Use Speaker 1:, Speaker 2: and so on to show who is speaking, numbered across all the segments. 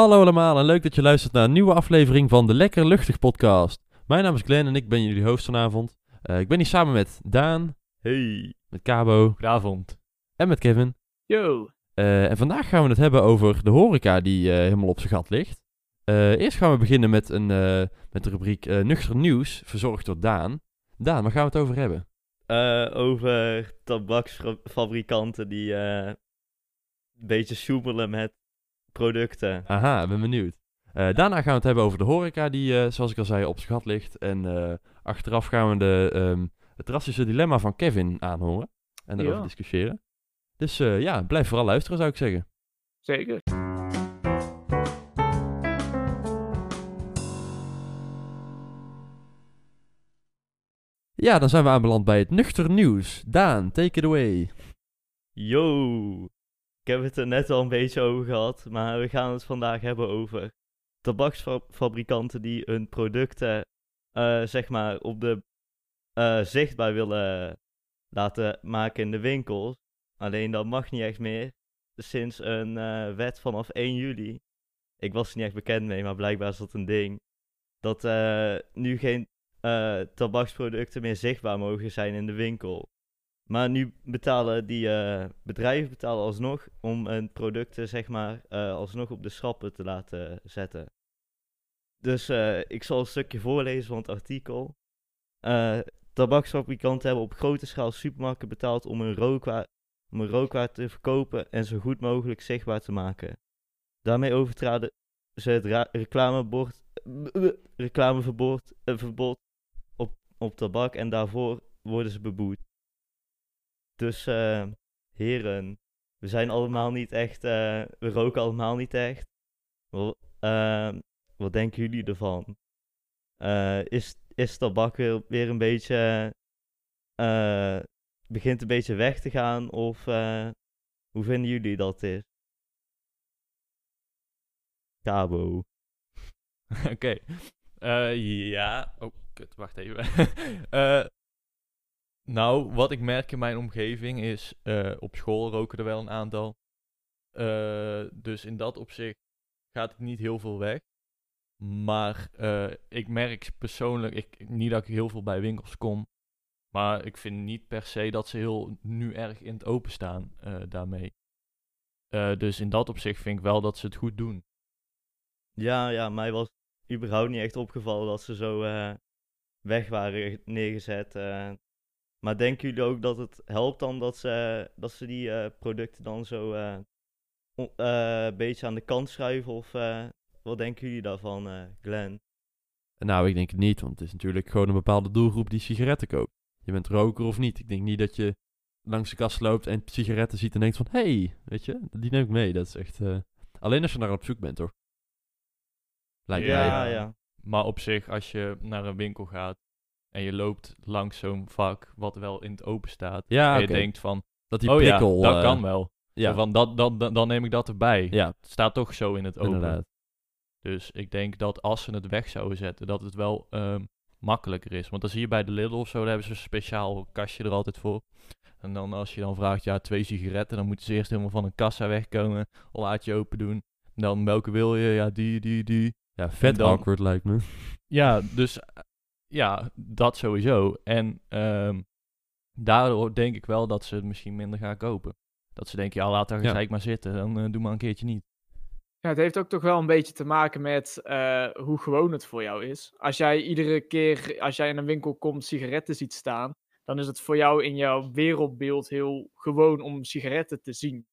Speaker 1: Hallo allemaal en leuk dat je luistert naar een nieuwe aflevering van de Lekker Luchtig podcast. Mijn naam is Glenn en ik ben jullie host vanavond. Eh, ik ben hier samen met Daan,
Speaker 2: Hey.
Speaker 1: met Cabo
Speaker 2: Goedenavond.
Speaker 1: en met Kevin.
Speaker 2: Yo.
Speaker 1: Eh, en vandaag gaan we het hebben over de horeca die eh, helemaal op zijn gat ligt. Eerst gaan we beginnen met, een, met de rubriek Nuchter Nieuws, verzorgd door Daan. Daan, waar gaan we het over hebben?
Speaker 3: Over tabaksfabrikanten die een beetje sjoemelen met producten.
Speaker 1: Aha, ben benieuwd. Eh, daarna gaan we het hebben over de horeca die, eh, zoals ik al zei, op zijn gat ligt. En eh, achteraf gaan we de, ehm, het racische dilemma van Kevin aanhoren. En daarover
Speaker 2: Ja.
Speaker 1: discussiëren. Dus eh, ja, blijf vooral luisteren zou ik zeggen.
Speaker 2: Zeker.
Speaker 1: Ja, dan zijn we aanbeland bij het nuchter nieuws. Daan, take it away.
Speaker 3: Yo! Ik heb het er net al een beetje over gehad, maar we gaan het vandaag hebben over tabaksfabrikanten die hun producten, eh, zeg maar, op de eh, zichtbaar willen laten maken in de winkels. Alleen dat mag niet echt meer sinds een eh, wet vanaf 1 juli. Ik was er niet echt bekend mee, maar blijkbaar is dat een ding. Dat nu geen tabaksproducten meer zichtbaar mogen zijn in de winkel. Maar nu betalen die eh, bedrijven betalen alsnog om hun producten zeg maar eh, alsnog op de schappen te laten zetten. Dus eh, ik zal een stukje voorlezen van het artikel. Eh, tabaksfabrikanten hebben op grote schaal supermarkten betaald om hun hun rookwaar te verkopen en zo goed mogelijk zichtbaar te maken. Daarmee overtraden ze het reclamebord, reclameverbod eh, verbod op, op tabak en daarvoor worden ze beboet. Dus heren, we zijn allemaal niet echt, eh, we roken allemaal niet echt. Wel, eh, wat denken jullie ervan? Eh, is, is tabak weer, een beetje, begint een beetje weg te gaan of hoe vinden jullie dat is? Cabo.
Speaker 2: Oké. Ja. Oh, kut. Wacht even. Nou, wat ik merk in mijn omgeving is... eh, op school roken er wel een aantal. Eh, dus in dat opzicht gaat het niet heel veel weg. Maar eh, ik merk persoonlijk... Ik, niet dat ik heel veel bij winkels kom. Maar ik vind niet per se dat ze heel nu erg in het open staan daarmee. Dus in dat opzicht vind ik wel dat ze het goed doen.
Speaker 3: Ja, ja, mij was überhaupt niet echt opgevallen dat ze zo weg waren neergezet. Maar denken jullie ook dat het helpt dan dat ze, dat ze die eh, producten dan zo eh, eh, een beetje aan de kant schuiven? Of eh, wat denken jullie daarvan, eh Glenn?
Speaker 1: Nou, ik denk het niet, want het is natuurlijk gewoon een bepaalde doelgroep die sigaretten koopt. Je bent roker of niet. Ik denk niet dat je langs de kast loopt en sigaretten ziet en denkt van... Hé, hey, weet je, die neem ik mee. Dat is echt... eh, Alleen als je naar op zoek bent, toch? Lijkt mij.
Speaker 3: ja, ja.
Speaker 2: Maar op zich, als je naar een winkel gaat en je loopt langs zo'n vak wat wel in het open staat.
Speaker 1: Ja,
Speaker 2: en je denkt van,
Speaker 1: Dat die
Speaker 2: oh
Speaker 1: prikkel...
Speaker 2: ja, dat
Speaker 1: eh,
Speaker 2: kan wel.
Speaker 1: Ja,
Speaker 2: van, dat, dat, dan- dan neem ik dat erbij.
Speaker 1: ja
Speaker 2: Het staat toch zo in het open.
Speaker 1: inderdaad.
Speaker 2: Dus ik denk dat als ze het weg zouden zetten, dat het wel ehm, makkelijker is. Want dan zie je bij de Lidl of zo, daar hebben ze een speciaal kastje er altijd voor. En dan als je dan vraagt, ja, twee sigaretten, dan moeten ze eerst helemaal van een kassa wegkomen. Een laadje open doen. Dan welke wil je? Ja, die, die, die.
Speaker 1: Ja, vet
Speaker 2: dan-
Speaker 1: awkward lijkt me.
Speaker 2: Ja, dus ja, dat sowieso. En ehm, daardoor denk ik wel dat ze het misschien minder gaan kopen. Dat ze denken, ja, laat daar
Speaker 1: Ja.
Speaker 2: maar zitten. Dan eh, doe maar een keertje niet.
Speaker 4: Ja, het heeft ook toch wel een beetje te maken met eh, hoe gewoon het voor jou is. Als jij iedere keer, als jij in een winkel komt, sigaretten ziet staan, dan is het voor jou in jouw wereldbeeld heel gewoon om sigaretten te zien.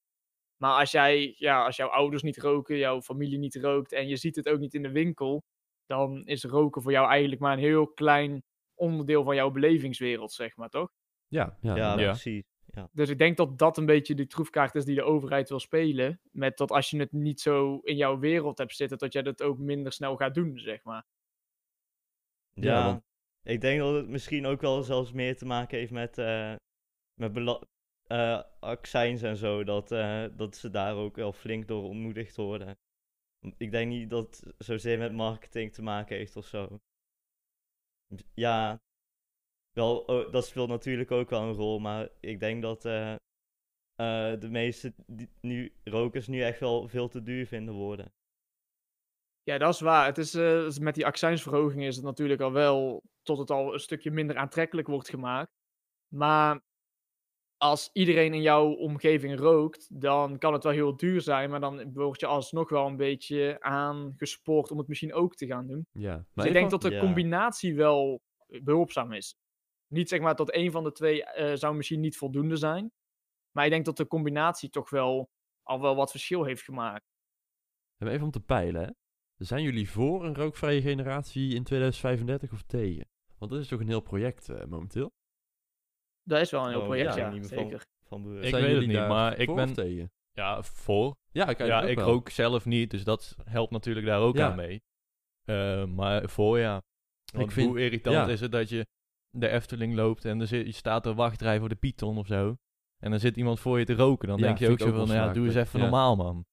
Speaker 4: Maar als jij, ja, als jouw ouders niet roken, jouw familie niet rookt en je ziet het ook niet in de winkel, dan is roken voor jou eigenlijk maar een heel klein onderdeel van jouw belevingswereld, zeg maar, toch?
Speaker 1: Ja, ja.
Speaker 3: Ja,
Speaker 2: Ja.
Speaker 3: precies.
Speaker 4: Dus ik denk dat dat een beetje de troefkaart is die de overheid wil spelen. Met dat als je het niet zo in jouw wereld hebt zitten, dat jij dat ook minder snel gaat doen, zeg maar.
Speaker 1: Ja,
Speaker 3: Ja,
Speaker 1: want-
Speaker 3: ik denk dat het misschien ook wel zelfs meer te maken heeft met, eh met eh, accijns en zo. Dat, eh, dat ze daar ook wel flink door ontmoedigd worden. Ik denk niet dat het zozeer met marketing te maken heeft of zo. Ja, wel, oh, dat speelt natuurlijk ook wel een rol, maar ik denk dat eh, eh, de meeste nu, rokers nu echt wel veel te duur vinden worden.
Speaker 4: Ja, dat is waar. Het is, eh, met die accijnsverhoging is het natuurlijk al wel tot het al een stukje minder aantrekkelijk wordt gemaakt. Maar als iedereen in jouw omgeving rookt, dan kan het wel heel duur zijn, maar dan word je alsnog wel een beetje aangespoord om het misschien ook te gaan doen.
Speaker 1: Ja.
Speaker 4: Dus
Speaker 1: Maar
Speaker 4: ik denk dat de
Speaker 3: ja.
Speaker 4: combinatie wel behulpzaam is. Niet zeg maar dat één van de twee eh, zou misschien niet voldoende zijn. Maar ik denk dat de combinatie toch wel al wel wat verschil heeft gemaakt.
Speaker 1: Even om te peilen, hè. Zijn jullie voor een rookvrije generatie in 2035 of tegen? Want dat is toch een heel project eh, momenteel?
Speaker 4: Dat is wel een heel
Speaker 3: Oh,
Speaker 4: project,
Speaker 3: ja,
Speaker 4: ja,
Speaker 3: van-. Van bewust.
Speaker 2: Ik
Speaker 1: Zijn
Speaker 2: weet het
Speaker 1: jullie
Speaker 2: niet, maar ik ben-
Speaker 1: tegen?
Speaker 2: Ja, voor.
Speaker 1: Ja, je
Speaker 2: ja,
Speaker 1: ook
Speaker 2: ik rook zelf niet, dus dat helpt natuurlijk daar ook
Speaker 1: Ja.
Speaker 2: aan mee. Eh, maar voor ja. Want
Speaker 1: vind-
Speaker 2: hoe irritant
Speaker 1: ja.
Speaker 2: is het dat je de Efteling loopt en er zit, je staat er wachtrij voor de Python of zo. En dan zit iemand voor je te roken. Dan
Speaker 1: Ja,
Speaker 2: denk je ook
Speaker 1: ik
Speaker 2: zo
Speaker 1: ook
Speaker 2: van, ja, doe eens even
Speaker 1: Ja.
Speaker 2: normaal, man.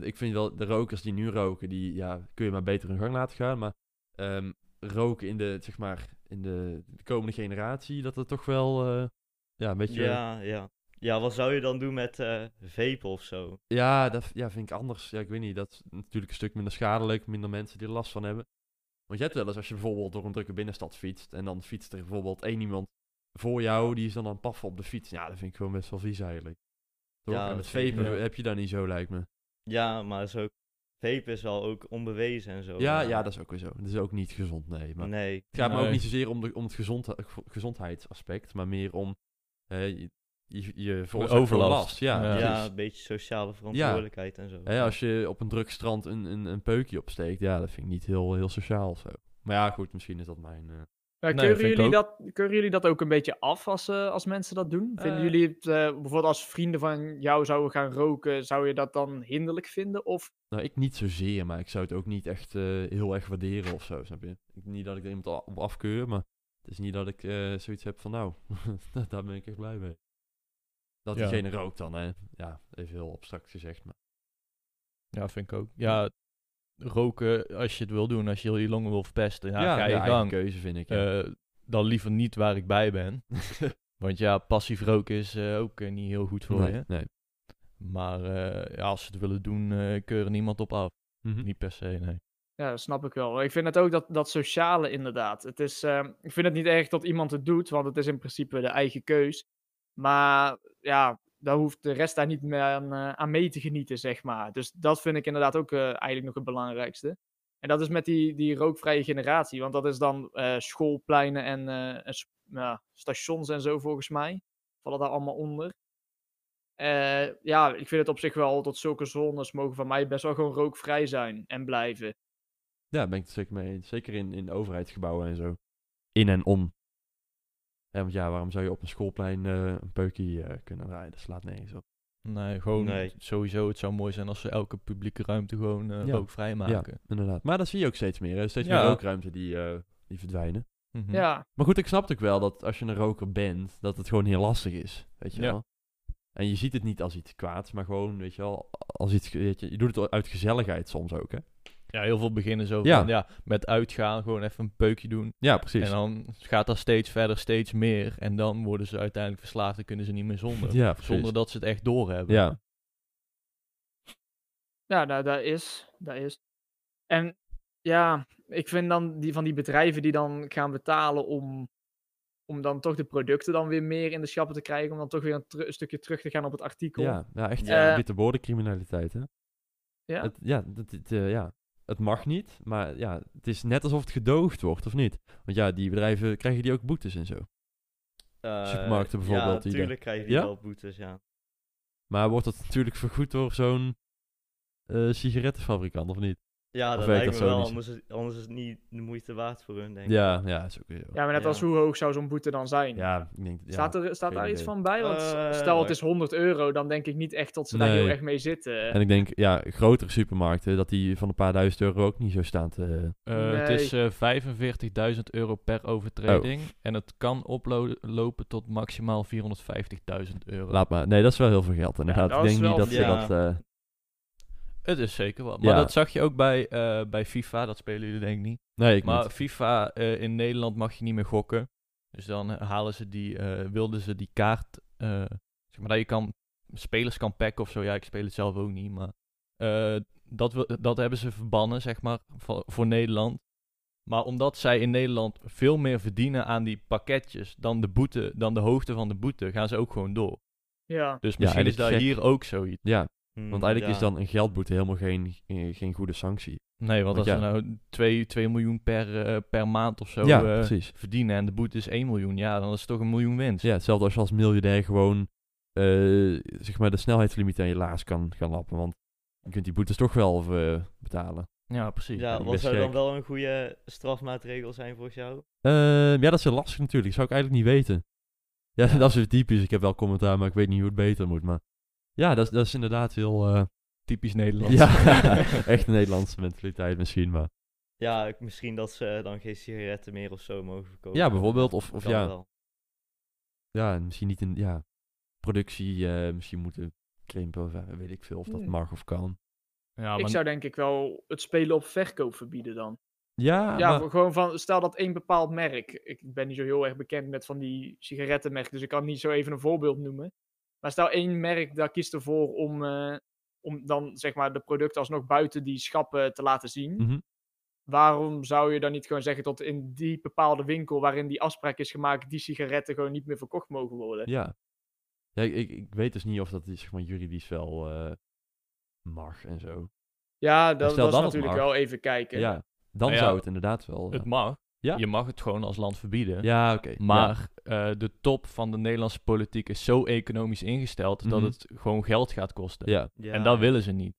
Speaker 1: Ik vind wel, de rokers die nu roken, die ja, kun je maar beter hun gang laten gaan. Maar ehm, roken in de, zeg maar, in de, de komende generatie, dat het toch wel, eh, ja, een beetje...
Speaker 3: Ja, ja. Ja, wat zou je dan doen met eh vapen of zo?
Speaker 1: Ja, dat ja, vind ik anders. Ja, ik weet niet. Dat is natuurlijk een stuk minder schadelijk. Minder mensen die er last van hebben. Want je hebt wel eens als je bijvoorbeeld door een drukke binnenstad fietst. En dan fietst er bijvoorbeeld één iemand voor jou. Die is dan aan het paffen op de fiets. Ja, dat vind ik gewoon best wel vies eigenlijk. Toch?
Speaker 3: Ja,
Speaker 1: en
Speaker 3: dat
Speaker 1: met vapen heb je daar niet zo, lijkt me.
Speaker 3: Ja, maar is ook, vapen is wel ook onbewezen en zo.
Speaker 1: Ja,
Speaker 3: maar-
Speaker 1: ja, dat is ook weer zo. Dat is ook niet gezond, nee. Maar
Speaker 3: Nee.
Speaker 1: het gaat me ook niet zozeer om, de, om het gezond, gezondheidsaspect. Maar meer om... eh, je, je,
Speaker 2: overlast.
Speaker 1: Ja,
Speaker 2: Ja.
Speaker 3: Ja, een beetje sociale verantwoordelijkheid en zo.
Speaker 1: Hè, als je op een druk strand een, een, een peukje opsteekt, ja, dat vind ik niet heel, heel sociaal of zo. Maar ja, goed, misschien is dat mijn... eh,
Speaker 4: Maar
Speaker 2: Nee,
Speaker 4: keuren, jullie dat, keuren jullie dat ook een beetje af als, eh, als mensen dat doen? Vinden
Speaker 1: Eh.
Speaker 4: jullie het, eh, bijvoorbeeld als vrienden van jou zouden gaan roken, zou je dat dan hinderlijk vinden? Of
Speaker 1: Nou, ik niet zozeer, maar ik zou het ook niet echt eh, heel erg waarderen of zo, snap je? Ik- Niet dat ik er iemand op afkeur, maar het is niet dat ik eh, zoiets heb van, nou, daar ben ik echt blij mee. Dat
Speaker 2: Ja.
Speaker 1: diegene rookt dan, hè. Ja, even heel abstract gezegd, maar...
Speaker 2: Ja, vind ik ook. Ja, roken als je het wil doen, als je je longen wil verpesten, ja, ga je gang.
Speaker 1: keuze vind ik, ja.
Speaker 2: Eh, dan liever niet waar ik bij ben. Want ja, passief roken is eh, ook eh, niet heel goed voor
Speaker 1: nee,
Speaker 2: je.
Speaker 1: nee.
Speaker 2: Maar eh, ja, als ze het willen doen, eh keuren niemand op af.
Speaker 1: Mhm.
Speaker 2: Niet per se, nee.
Speaker 4: Ja, dat snap ik wel. Ik vind het ook dat, dat sociale inderdaad. Het is, ehm, ik vind het niet erg dat iemand het doet, want het is in principe de eigen keus. Maar ja, daar hoeft de rest daar niet meer aan, eh, aan mee te genieten, zeg maar. Dus dat vind ik inderdaad ook eh, eigenlijk nog het belangrijkste. En dat is met die, die rookvrije generatie, want dat is dan eh, schoolpleinen en, stations en zo volgens mij. Vallen daar allemaal onder. Ja, ik vind het op zich wel dat zulke zones mogen van mij best wel gewoon rookvrij zijn en blijven.
Speaker 1: Ja, ben ik het zeker mee. Zeker in, in overheidsgebouwen en zo. In en om. Ja, want ja, waarom zou je op een schoolplein eh, een peukje eh, kunnen draaien? Dat slaat nergens op.
Speaker 2: Nee, gewoon
Speaker 3: Nee.
Speaker 2: sowieso. Het zou mooi zijn als ze elke publieke ruimte gewoon eh
Speaker 1: Ja.
Speaker 2: rookvrij maken.
Speaker 1: Ja, inderdaad. Maar dat zie je ook steeds meer. Hè? Steeds
Speaker 2: Ja.
Speaker 1: meer rookruimten die, eh, die verdwijnen.
Speaker 2: Mhm.
Speaker 4: Ja,
Speaker 1: Maar goed, ik snap ook wel dat als je een roker bent, dat het gewoon heel lastig is. Weet je
Speaker 2: Ja.
Speaker 1: wel? En je ziet het niet als iets kwaads, maar gewoon, weet je wel, als iets, weet je, je doet het uit gezelligheid soms ook, hè?
Speaker 2: Ja, heel veel beginnen zo
Speaker 1: Ja.
Speaker 2: van, ja, met uitgaan, gewoon even een peukje doen.
Speaker 1: Ja, precies.
Speaker 2: En dan gaat dat steeds verder, steeds meer. En dan worden ze uiteindelijk verslaafd en kunnen ze niet meer zonder.
Speaker 1: ja, precies.
Speaker 2: Zonder dat ze het echt doorhebben.
Speaker 1: Ja.
Speaker 4: ja nou, dat is. Dat is. En ja, ik vind dan die van die bedrijven die dan gaan betalen om, om dan toch de producten dan weer meer in de schappen te krijgen. Om dan toch weer een, stukje terug te gaan op het artikel.
Speaker 1: Ja, ja, echt
Speaker 4: Ja.
Speaker 1: witte woordencriminaliteit, hè?
Speaker 4: Ja?
Speaker 1: Het, ja, het, eh, ja, het mag niet, maar ja, het is net alsof het gedoogd wordt, of niet? Want ja, die bedrijven, krijgen die ook boetes en zo?
Speaker 3: Eh,
Speaker 1: supermarkten bijvoorbeeld
Speaker 3: Ja,
Speaker 1: die
Speaker 3: natuurlijk krijg je
Speaker 1: Ja?
Speaker 3: wel boetes, ja.
Speaker 1: Maar wordt dat natuurlijk vergoed door zo'n eh, sigarettenfabrikant, of niet?
Speaker 3: Ja, dat lijkt
Speaker 1: dat
Speaker 3: me wel, anders is, anders is het niet de moeite waard voor hun, denk ik.
Speaker 1: Ja, ja, is ook weer zo.
Speaker 4: Ja, maar net
Speaker 3: Ja.
Speaker 4: als hoe hoog zou zo'n boete dan zijn?
Speaker 1: Ja, ik denk, ja.
Speaker 4: staat er, staat daar iets van bij? Want
Speaker 3: Eh,
Speaker 4: stel het is 100 euro, dan denk ik niet echt dat ze daar heel erg mee zitten.
Speaker 1: En ik denk, ja, grotere supermarkten, dat die van een paar duizend euro ook niet zo staan te...
Speaker 2: Eh, Het is eh 45.000 euro per overtreding. En het kan oplopen tot maximaal 450.000 euro.
Speaker 1: Laat maar. Nee, dat is wel heel veel geld inderdaad. ik denk niet dat ze dat...
Speaker 2: Het is zeker wel. Maar
Speaker 1: Ja.
Speaker 2: dat zag je ook bij, eh, bij FIFA. Dat spelen jullie denk ik niet.
Speaker 1: nee, ik
Speaker 2: Maar
Speaker 1: niet.
Speaker 2: FIFA eh, in Nederland mag je niet meer gokken. Dus dan eh, halen ze die, eh, wilden ze die kaart, eh, zeg maar dat je kan, spelers kan packen of zo. Ja, ik speel het zelf ook niet, maar eh, dat, we, dat hebben ze verbannen, zeg maar, voor, voor Nederland. Maar omdat zij in Nederland veel meer verdienen aan die pakketjes dan de boete, dan de hoogte van de boete, gaan ze ook gewoon door.
Speaker 4: Ja.
Speaker 2: Dus misschien is daar hier ook zoiets.
Speaker 1: Ja,
Speaker 3: Hmm,
Speaker 1: want eigenlijk
Speaker 3: ja.
Speaker 1: is dan een geldboete helemaal geen, eh, geen goede sanctie.
Speaker 2: Nee, want
Speaker 1: Want
Speaker 2: als
Speaker 1: ja.
Speaker 2: nou 2, 2 miljoen per, eh, per maand of zo
Speaker 1: ja,
Speaker 2: eh,
Speaker 1: precies.
Speaker 2: verdienen en de boete is 1 miljoen, ja, dan is het toch een miljoen winst.
Speaker 1: Ja, hetzelfde als je als miljardair gewoon eh, zeg maar de snelheidslimiet aan je laars kan gaan lappen. Want je kunt die boetes toch wel eh, betalen.
Speaker 2: Ja, precies.
Speaker 3: Ja, wat zou dan wel een goede strafmaatregel zijn volgens jou?
Speaker 1: Ja, dat is heel lastig natuurlijk. zou ik eigenlijk niet weten. Ja,
Speaker 3: Ja.
Speaker 1: dat is weer typisch. Ik heb wel commentaar, maar ik weet niet hoe het beter moet. Maar ja, dat is, dat is inderdaad heel... eh,
Speaker 2: Typisch Nederlands.
Speaker 1: ja, echt een Nederlandse mentaliteit misschien. Maar
Speaker 3: Ja, misschien dat ze dan geen sigaretten meer of zo mogen verkopen.
Speaker 1: Ja, bijvoorbeeld, of- of ja.
Speaker 3: wel.
Speaker 1: ja, en misschien niet in ja, productie eh, misschien moeten krimpen of eh, weet ik veel of dat mag of kan.
Speaker 2: Ja,
Speaker 4: ik zou denk ik wel het spelen op verkoop verbieden dan.
Speaker 1: Ja,
Speaker 4: Ja,
Speaker 1: maar-
Speaker 4: gewoon van, stel dat één bepaald merk. Ik ben niet zo heel erg bekend met van die sigarettenmerken, dus ik kan niet zo even een voorbeeld noemen. Maar stel één merk, daar kiest ervoor om, eh, om dan zeg maar de producten alsnog buiten die schappen te laten zien.
Speaker 1: Mhm.
Speaker 4: Waarom zou je dan niet gewoon zeggen dat in die bepaalde winkel waarin die afspraak is gemaakt, die sigaretten gewoon niet meer verkocht mogen worden?
Speaker 1: Ja. Ja, ik, ik, weet dus niet of dat zeg maar, juridisch wel eh, mag en zo.
Speaker 4: Ja, dat,
Speaker 1: stel
Speaker 4: dat is natuurlijk
Speaker 1: mag.
Speaker 4: wel even kijken.
Speaker 1: Ja, dan
Speaker 2: Nou ja,
Speaker 1: zou het inderdaad wel.
Speaker 2: Het mag.
Speaker 1: Ja?
Speaker 2: Je mag het gewoon als land verbieden.
Speaker 1: ja, oké.
Speaker 2: Maar eh, de top van de Nederlandse politiek is zo economisch ingesteld dat
Speaker 1: Mhm.
Speaker 2: het gewoon geld gaat kosten.
Speaker 1: Ja,
Speaker 3: Ja.
Speaker 2: En dat willen ze niet.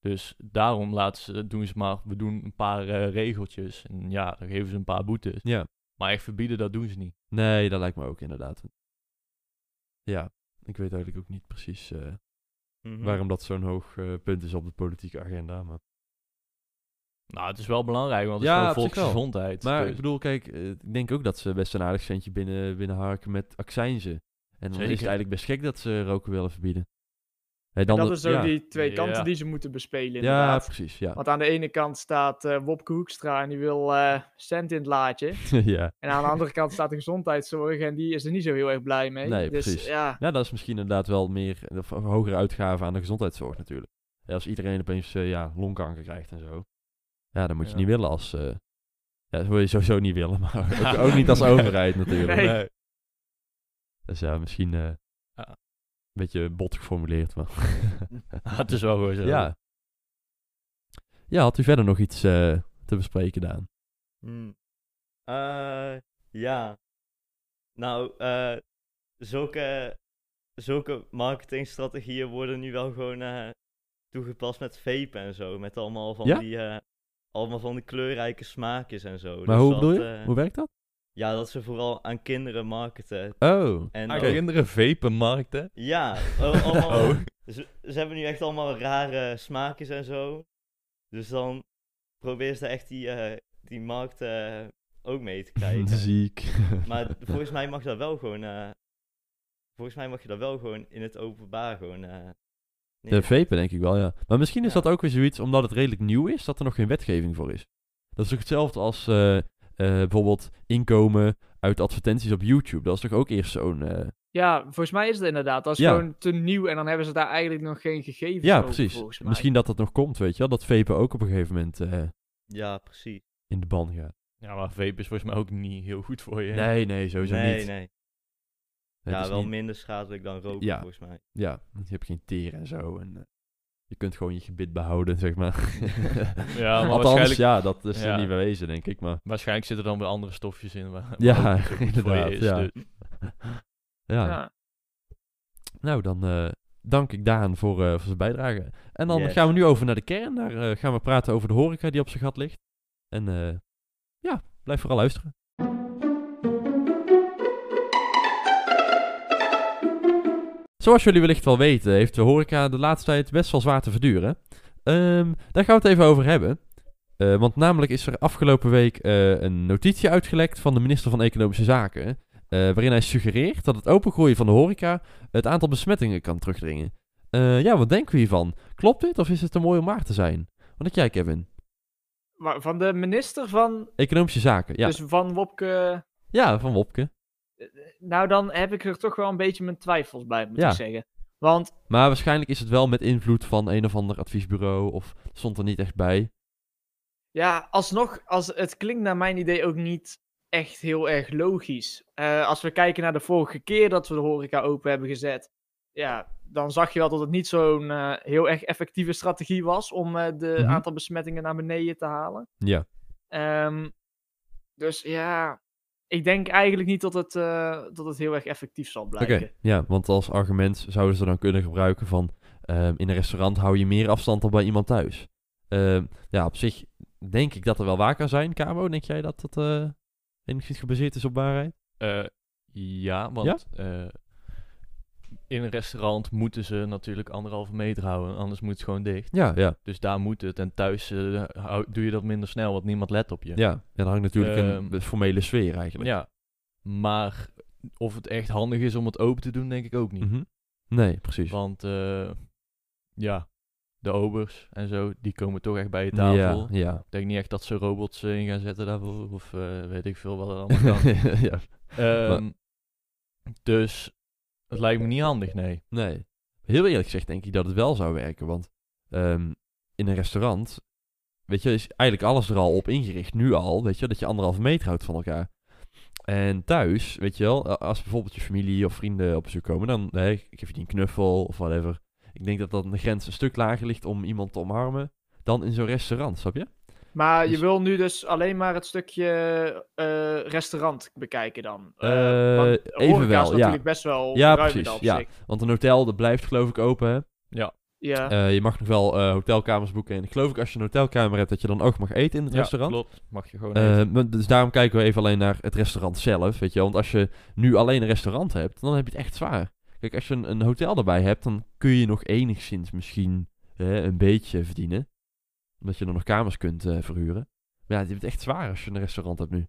Speaker 2: Dus daarom laten ze, doen ze maar, we doen een paar eh, regeltjes. En ja, dan geven ze een paar boetes.
Speaker 1: ja.
Speaker 2: Maar echt verbieden, dat doen ze niet.
Speaker 1: Nee, dat lijkt me ook inderdaad. Ja, ik weet eigenlijk ook niet precies eh,
Speaker 3: Mhm.
Speaker 1: waarom dat zo'n hoog punt is op de politieke agenda. Maar,
Speaker 2: Nou, het is wel belangrijk, want het
Speaker 1: Ja,
Speaker 2: is
Speaker 1: wel.
Speaker 2: volksgezondheid.
Speaker 1: maar
Speaker 2: Dus-
Speaker 1: ik bedoel, kijk, eh, ik denk ook dat ze best een aardig centje binnen, binnenharken met accijnzen. En dan is het eigenlijk best gek dat ze roken willen verbieden. Hey, dan
Speaker 4: dat is ook
Speaker 1: ja.
Speaker 4: die twee kanten
Speaker 2: Ja.
Speaker 4: die ze moeten bespelen
Speaker 1: Ja,
Speaker 4: inderdaad.
Speaker 1: precies, ja.
Speaker 4: Want aan de ene kant staat eh Wopke Hoekstra en die wil eh, cent in het laadje.
Speaker 1: ja.
Speaker 4: En aan de andere kant staat de gezondheidszorg en die is er niet zo heel erg blij mee.
Speaker 1: Nee,
Speaker 4: dus
Speaker 1: precies.
Speaker 4: ja,
Speaker 1: ja, dat is misschien inderdaad wel meer, of hogere uitgaven aan de gezondheidszorg natuurlijk. Ja, als iedereen opeens eh, ja, longkanker krijgt en zo. Ja, dan moet je
Speaker 2: Ja.
Speaker 1: niet willen als... eh, ja, dat wil je sowieso niet willen, maar ook, ook niet als overheid natuurlijk.
Speaker 4: Nee.
Speaker 1: Dus ja, misschien eh,
Speaker 2: Ja.
Speaker 1: een beetje bot geformuleerd, maar...
Speaker 2: het is wel gewoon zo.
Speaker 1: ja. Ja, had u verder nog iets eh, te bespreken, Daan?
Speaker 3: Hmm. Eh, ja. Nou, eh, zulke, zulke marketingstrategieën worden nu wel gewoon eh, toegepast met vapen en zo. Met allemaal van
Speaker 1: Ja?
Speaker 3: die, eh, allemaal van die kleurrijke smaakjes en zo.
Speaker 1: Maar
Speaker 3: Dus
Speaker 1: hoe
Speaker 3: dat,
Speaker 1: bedoel je?
Speaker 3: eh,
Speaker 1: Hoe werkt dat?
Speaker 3: Ja, dat ze vooral aan kinderen marketen.
Speaker 1: Oh,
Speaker 3: En
Speaker 2: Aan
Speaker 3: dan-
Speaker 2: kinderen vapenmarkten.
Speaker 3: Ja, oh, allemaal,
Speaker 2: Oh.
Speaker 3: Ze, ze hebben nu echt allemaal rare smaakjes en zo. Dus dan probeer ze echt die, eh, die markt eh, ook mee te krijgen.
Speaker 1: ziek.
Speaker 3: Maar volgens mij mag dat wel gewoon. eh, volgens mij mag je dat wel gewoon in het openbaar gewoon.
Speaker 1: De vapen denk ik wel, ja. Maar misschien is
Speaker 3: Ja.
Speaker 1: dat ook weer zoiets, omdat het redelijk nieuw is, dat er nog geen wetgeving voor is. Dat is toch hetzelfde als eh, eh, bijvoorbeeld inkomen uit advertenties op YouTube. Dat is toch ook eerst zo'n... eh,
Speaker 4: ja, volgens mij is het inderdaad. Dat is
Speaker 1: Ja.
Speaker 4: gewoon te nieuw en dan hebben ze daar eigenlijk nog geen gegevens
Speaker 1: ja,
Speaker 4: over,
Speaker 1: precies. Misschien dat dat nog komt, weet je wel. Dat vapen ook op een gegeven moment eh,
Speaker 3: Ja, precies.
Speaker 1: in de ban gaat.
Speaker 2: Ja, maar vape is volgens mij ook niet heel goed voor je.
Speaker 1: Nee, nee, sowieso
Speaker 3: nee,
Speaker 1: niet.
Speaker 3: nee.
Speaker 1: Het
Speaker 3: Ja, wel
Speaker 1: niet-
Speaker 3: minder schadelijk dan roken,
Speaker 1: Ja.
Speaker 3: volgens mij.
Speaker 1: Ja, want je hebt geen teer en zo. En, eh, je kunt gewoon je gebit behouden, zeg maar.
Speaker 2: Ja, maar
Speaker 1: Althans,
Speaker 2: waarschijnlijk,
Speaker 1: ja, dat is
Speaker 2: Ja.
Speaker 1: er niet bewezen, denk ik. Maar
Speaker 2: waarschijnlijk zitten er dan weer andere stofjes in. Waar,
Speaker 1: Ja,
Speaker 2: waar
Speaker 1: inderdaad,
Speaker 2: is,
Speaker 1: ja.
Speaker 2: dus-
Speaker 1: ja,
Speaker 4: Ja.
Speaker 1: nou dan eh, dank ik Daan voor, eh, voor zijn bijdrage. En dan
Speaker 3: Yes.
Speaker 1: gaan we nu over naar de kern. Daar gaan we praten over de horeca die op zijn gat ligt. En eh, ja, blijf vooral luisteren. Zoals jullie wellicht wel weten, heeft de horeca de laatste tijd best wel zwaar te verduren. Ehm, daar gaan we het even over hebben. Eh, want namelijk is er afgelopen week eh, een notitie uitgelekt van de minister van Economische Zaken. eh, waarin hij suggereert dat het opengroeien van de horeca het aantal besmettingen kan terugdringen. Ja, wat denken we hiervan? Klopt dit of is het te mooi om waar te zijn? Wat denk jij, Kevin?
Speaker 4: Maar van de minister van,
Speaker 1: Economische Zaken, ja.
Speaker 4: dus van Wopke...
Speaker 1: Ja, van Wopke.
Speaker 4: Nou, dan heb ik er toch wel een beetje mijn twijfels bij, moet
Speaker 1: Ja.
Speaker 4: ik zeggen. Want
Speaker 1: Maar waarschijnlijk is het wel met invloed van een of ander adviesbureau. Of stond er niet echt bij.
Speaker 4: ja, alsnog, als, het klinkt naar mijn idee ook niet echt heel erg logisch. Eh, als we kijken naar de vorige keer dat we de horeca open hebben gezet, ja, dan zag je wel dat het niet zo'n eh, heel erg effectieve strategie was om eh, de
Speaker 1: Mhm.
Speaker 4: aantal besmettingen naar beneden te halen.
Speaker 1: Ja.
Speaker 4: Ehm, dus ja, ik denk eigenlijk niet dat het, eh, dat het heel erg effectief zal
Speaker 1: Oké,
Speaker 4: blijken.
Speaker 1: ja, want als argument zouden ze dan kunnen gebruiken van... ehm, in een restaurant hou je meer afstand dan bij iemand thuis. Ehm, ja, op zich denk ik dat er wel waar kan zijn. Cabo, denk jij dat dat eh enigszins gebaseerd is op waarheid?
Speaker 2: Eh, ja, want eh, in een restaurant moeten ze natuurlijk anderhalve meter houden, anders moet het gewoon dicht.
Speaker 1: Ja, ja.
Speaker 2: Dus daar moet het. En thuis eh, hou- doe je dat minder snel, want niemand let op je.
Speaker 1: Ja, ja dat hangt natuurlijk
Speaker 2: Ehm,
Speaker 1: een formele sfeer eigenlijk.
Speaker 2: Ja. Maar of het echt handig is om het open te doen, denk ik ook niet.
Speaker 1: Mhm. Nee, precies.
Speaker 2: Want eh, ja, de obers en zo, die komen toch echt bij je tafel.
Speaker 1: Ja, ja.
Speaker 2: Ik denk niet echt dat ze robots eh, in gaan zetten daarvoor. Of weet ik veel wat er allemaal kan.
Speaker 1: ja.
Speaker 2: Ehm, dus het lijkt me niet handig, nee.
Speaker 1: Nee. Heel eerlijk gezegd denk ik dat het wel zou werken. Want ehm, in een restaurant, weet je, is eigenlijk alles er al op ingericht. Nu al, weet je, dat je anderhalve meter houdt van elkaar. En thuis, weet je wel, als bijvoorbeeld je familie of vrienden op bezoek komen, dan nee, ik geef je die een knuffel of whatever. Ik denk dat dan de grens een stuk lager ligt om iemand te omarmen dan in zo'n restaurant, snap je?
Speaker 4: Maar je
Speaker 1: Dus-
Speaker 4: wil nu dus alleen maar het stukje eh, restaurant bekijken dan?
Speaker 1: Eh,
Speaker 4: want
Speaker 1: even wel,
Speaker 4: is
Speaker 1: ja.
Speaker 4: natuurlijk best wel
Speaker 1: Ja,
Speaker 4: ruim in
Speaker 1: precies,
Speaker 4: dat
Speaker 1: ja. Want een hotel, dat blijft geloof ik open, hè?
Speaker 2: Ja.
Speaker 4: Ja.
Speaker 1: Eh, je mag nog wel eh, hotelkamers boeken. En ik geloof ik als je een hotelkamer hebt, dat je dan ook mag eten in het
Speaker 2: Ja,
Speaker 1: restaurant.
Speaker 2: klopt. Mag je gewoon
Speaker 1: Eh,
Speaker 2: eten.
Speaker 1: maar dus daarom kijken we even alleen naar het restaurant zelf, weet je. Want als je nu alleen een restaurant hebt, dan heb je het echt zwaar. Kijk, als je een, een hotel erbij hebt, dan kun je nog enigszins misschien een beetje verdienen. Omdat je dan nog kamers kunt eh, verhuren. Maar ja, je hebt het echt zwaar als je een restaurant hebt nu.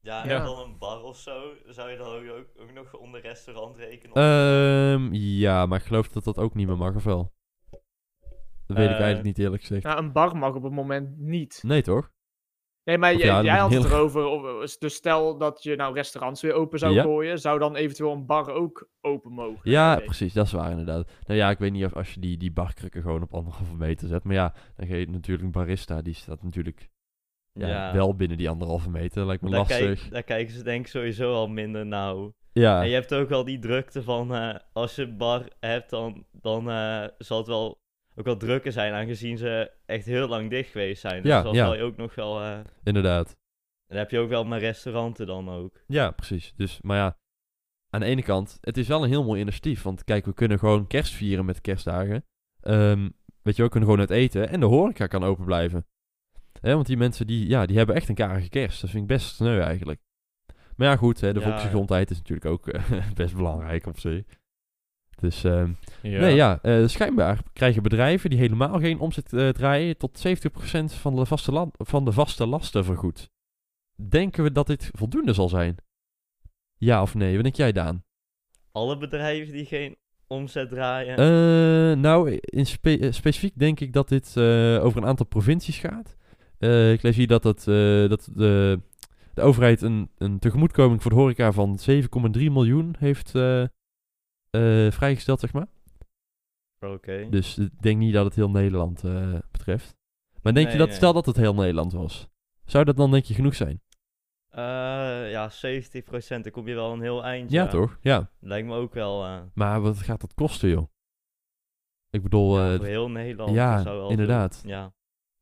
Speaker 3: Ja, en
Speaker 2: Ja.
Speaker 3: dan een bar of zo, zou je dan ook, ook, ook nog onder restaurant rekenen?
Speaker 1: Ehm, ja, maar ik geloof dat dat ook niet meer mag, of wel? Dat weet ik
Speaker 3: Eh,
Speaker 1: eigenlijk niet eerlijk gezegd.
Speaker 4: Nou, een bar mag op het moment niet.
Speaker 1: Nee, toch?
Speaker 4: Nee, maar jij,
Speaker 1: ja,
Speaker 4: had
Speaker 1: je
Speaker 4: het
Speaker 1: heel-
Speaker 4: erover. Of, dus stel dat je nou restaurants weer open zou
Speaker 1: Ja.
Speaker 4: gooien, zou dan eventueel een bar ook open mogen?
Speaker 1: Ja,
Speaker 4: Nee.
Speaker 1: precies, dat is waar inderdaad. Nou ja, ik weet niet of als je die, die barkrukken gewoon op anderhalve meter zet. Maar ja, dan ga je natuurlijk een barista, die staat natuurlijk ja,
Speaker 3: Ja.
Speaker 1: wel binnen die anderhalve meter. Lijkt me
Speaker 3: daar,
Speaker 1: lastig.
Speaker 3: kijk, daar kijken ze denk ik sowieso al minder nauw.
Speaker 1: Ja,
Speaker 3: En je hebt ook wel die drukte van, eh, als je een bar hebt, dan, dan eh, zal het wel ook wel drukker zijn, aangezien ze echt heel lang dicht geweest zijn. Dus
Speaker 1: Ja,
Speaker 3: dan
Speaker 1: ja.
Speaker 3: zal je ook nog wel... eh,
Speaker 1: inderdaad.
Speaker 3: dan heb je ook wel maar restauranten dan ook.
Speaker 1: Ja, precies. Dus, maar ja, aan de ene kant, het is wel een heel mooi initiatief. Want kijk, we kunnen gewoon kerst vieren met kerstdagen. Ehm, weet je, we kunnen gewoon het eten en de horeca kan open blijven. Hè, want die mensen, die, ja, die hebben echt een karige kerst. Dat vind ik best sneu eigenlijk. Maar ja, goed, hè, de
Speaker 3: Ja.
Speaker 1: volksgezondheid is natuurlijk ook eh, best belangrijk op zich. Dus, ehm,
Speaker 2: Ja.
Speaker 1: nee, ja, eh, schijnbaar krijgen bedrijven die helemaal geen omzet eh, draaien tot 70% van de, vaste land, van de vaste lasten vergoed. Denken we dat dit voldoende zal zijn? Ja of nee? Wat denk jij, Daan?
Speaker 3: Alle bedrijven die geen omzet draaien.
Speaker 1: Eh, nou, in spe- specifiek denk ik dat dit eh, over een aantal provincies gaat. Eh, ik lees hier dat, het, eh, dat de, de overheid een, een tegemoetkoming voor de horeca van 7,3 miljoen heeft eh, vrijgesteld, zeg maar.
Speaker 3: Oké.
Speaker 1: Dus ik denk niet dat het heel Nederland eh, betreft. Maar denk je dat,
Speaker 3: nee.
Speaker 1: stel dat het heel Nederland was, zou dat dan denk je genoeg zijn?
Speaker 3: Eh, ja, 70%, dan kom je wel een heel eind.
Speaker 1: Ja, toch? Ja.
Speaker 3: Lijkt me ook wel. eh,
Speaker 1: Maar wat gaat dat kosten, joh? Ik bedoel,
Speaker 3: ja, heel Nederland.
Speaker 1: ja,
Speaker 3: zou wel
Speaker 1: inderdaad.
Speaker 3: ja.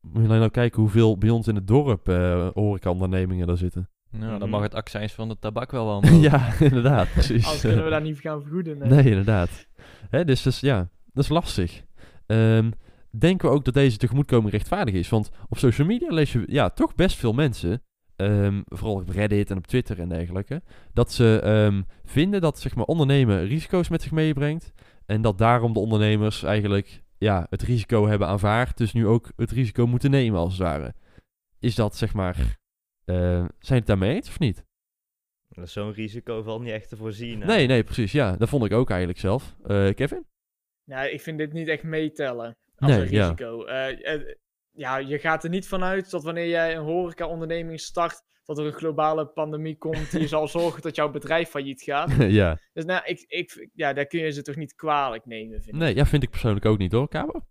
Speaker 1: moet je alleen nou kijken hoeveel bij ons in het dorp eh horecaondernemingen er zitten.
Speaker 2: Nou, dan mag het accijns van de tabak wel wel
Speaker 1: ja, inderdaad, precies.
Speaker 4: Anders kunnen we daar niet gaan vergoeden. Nee.
Speaker 1: Nee, inderdaad. Hè, dus, dus ja, dat is lastig. Ehm, denken we ook dat deze tegemoetkoming rechtvaardig is? Want op social media lees je ja, toch best veel mensen, ehm, vooral op Reddit en op Twitter en dergelijke, dat ze ehm, vinden dat zeg maar, ondernemen risico's met zich meebrengt. En dat daarom de ondernemers eigenlijk ja, het risico hebben aanvaard, dus nu ook het risico moeten nemen als het ware. Is dat zeg maar, eh, zijn het daarmee eens of niet?
Speaker 3: Dat is Zo'n risico valt niet echt te voorzien. hè.
Speaker 1: Nee, nee, precies. Ja, dat vond ik ook eigenlijk zelf. Eh, Kevin?
Speaker 4: Ja, ik vind dit niet echt meetellen als
Speaker 1: Nee,
Speaker 4: een
Speaker 1: ja.
Speaker 4: risico. Eh, eh, ja, je gaat er niet vanuit dat wanneer jij een horeca-onderneming start, dat er een globale pandemie komt die zal zorgen dat jouw bedrijf failliet gaat.
Speaker 1: ja.
Speaker 4: Dus nou, ik, ik, ja, daar kun je ze toch niet kwalijk nemen, vind ik.
Speaker 1: Nee, ja, vind ik persoonlijk ook niet hoor, Cabo.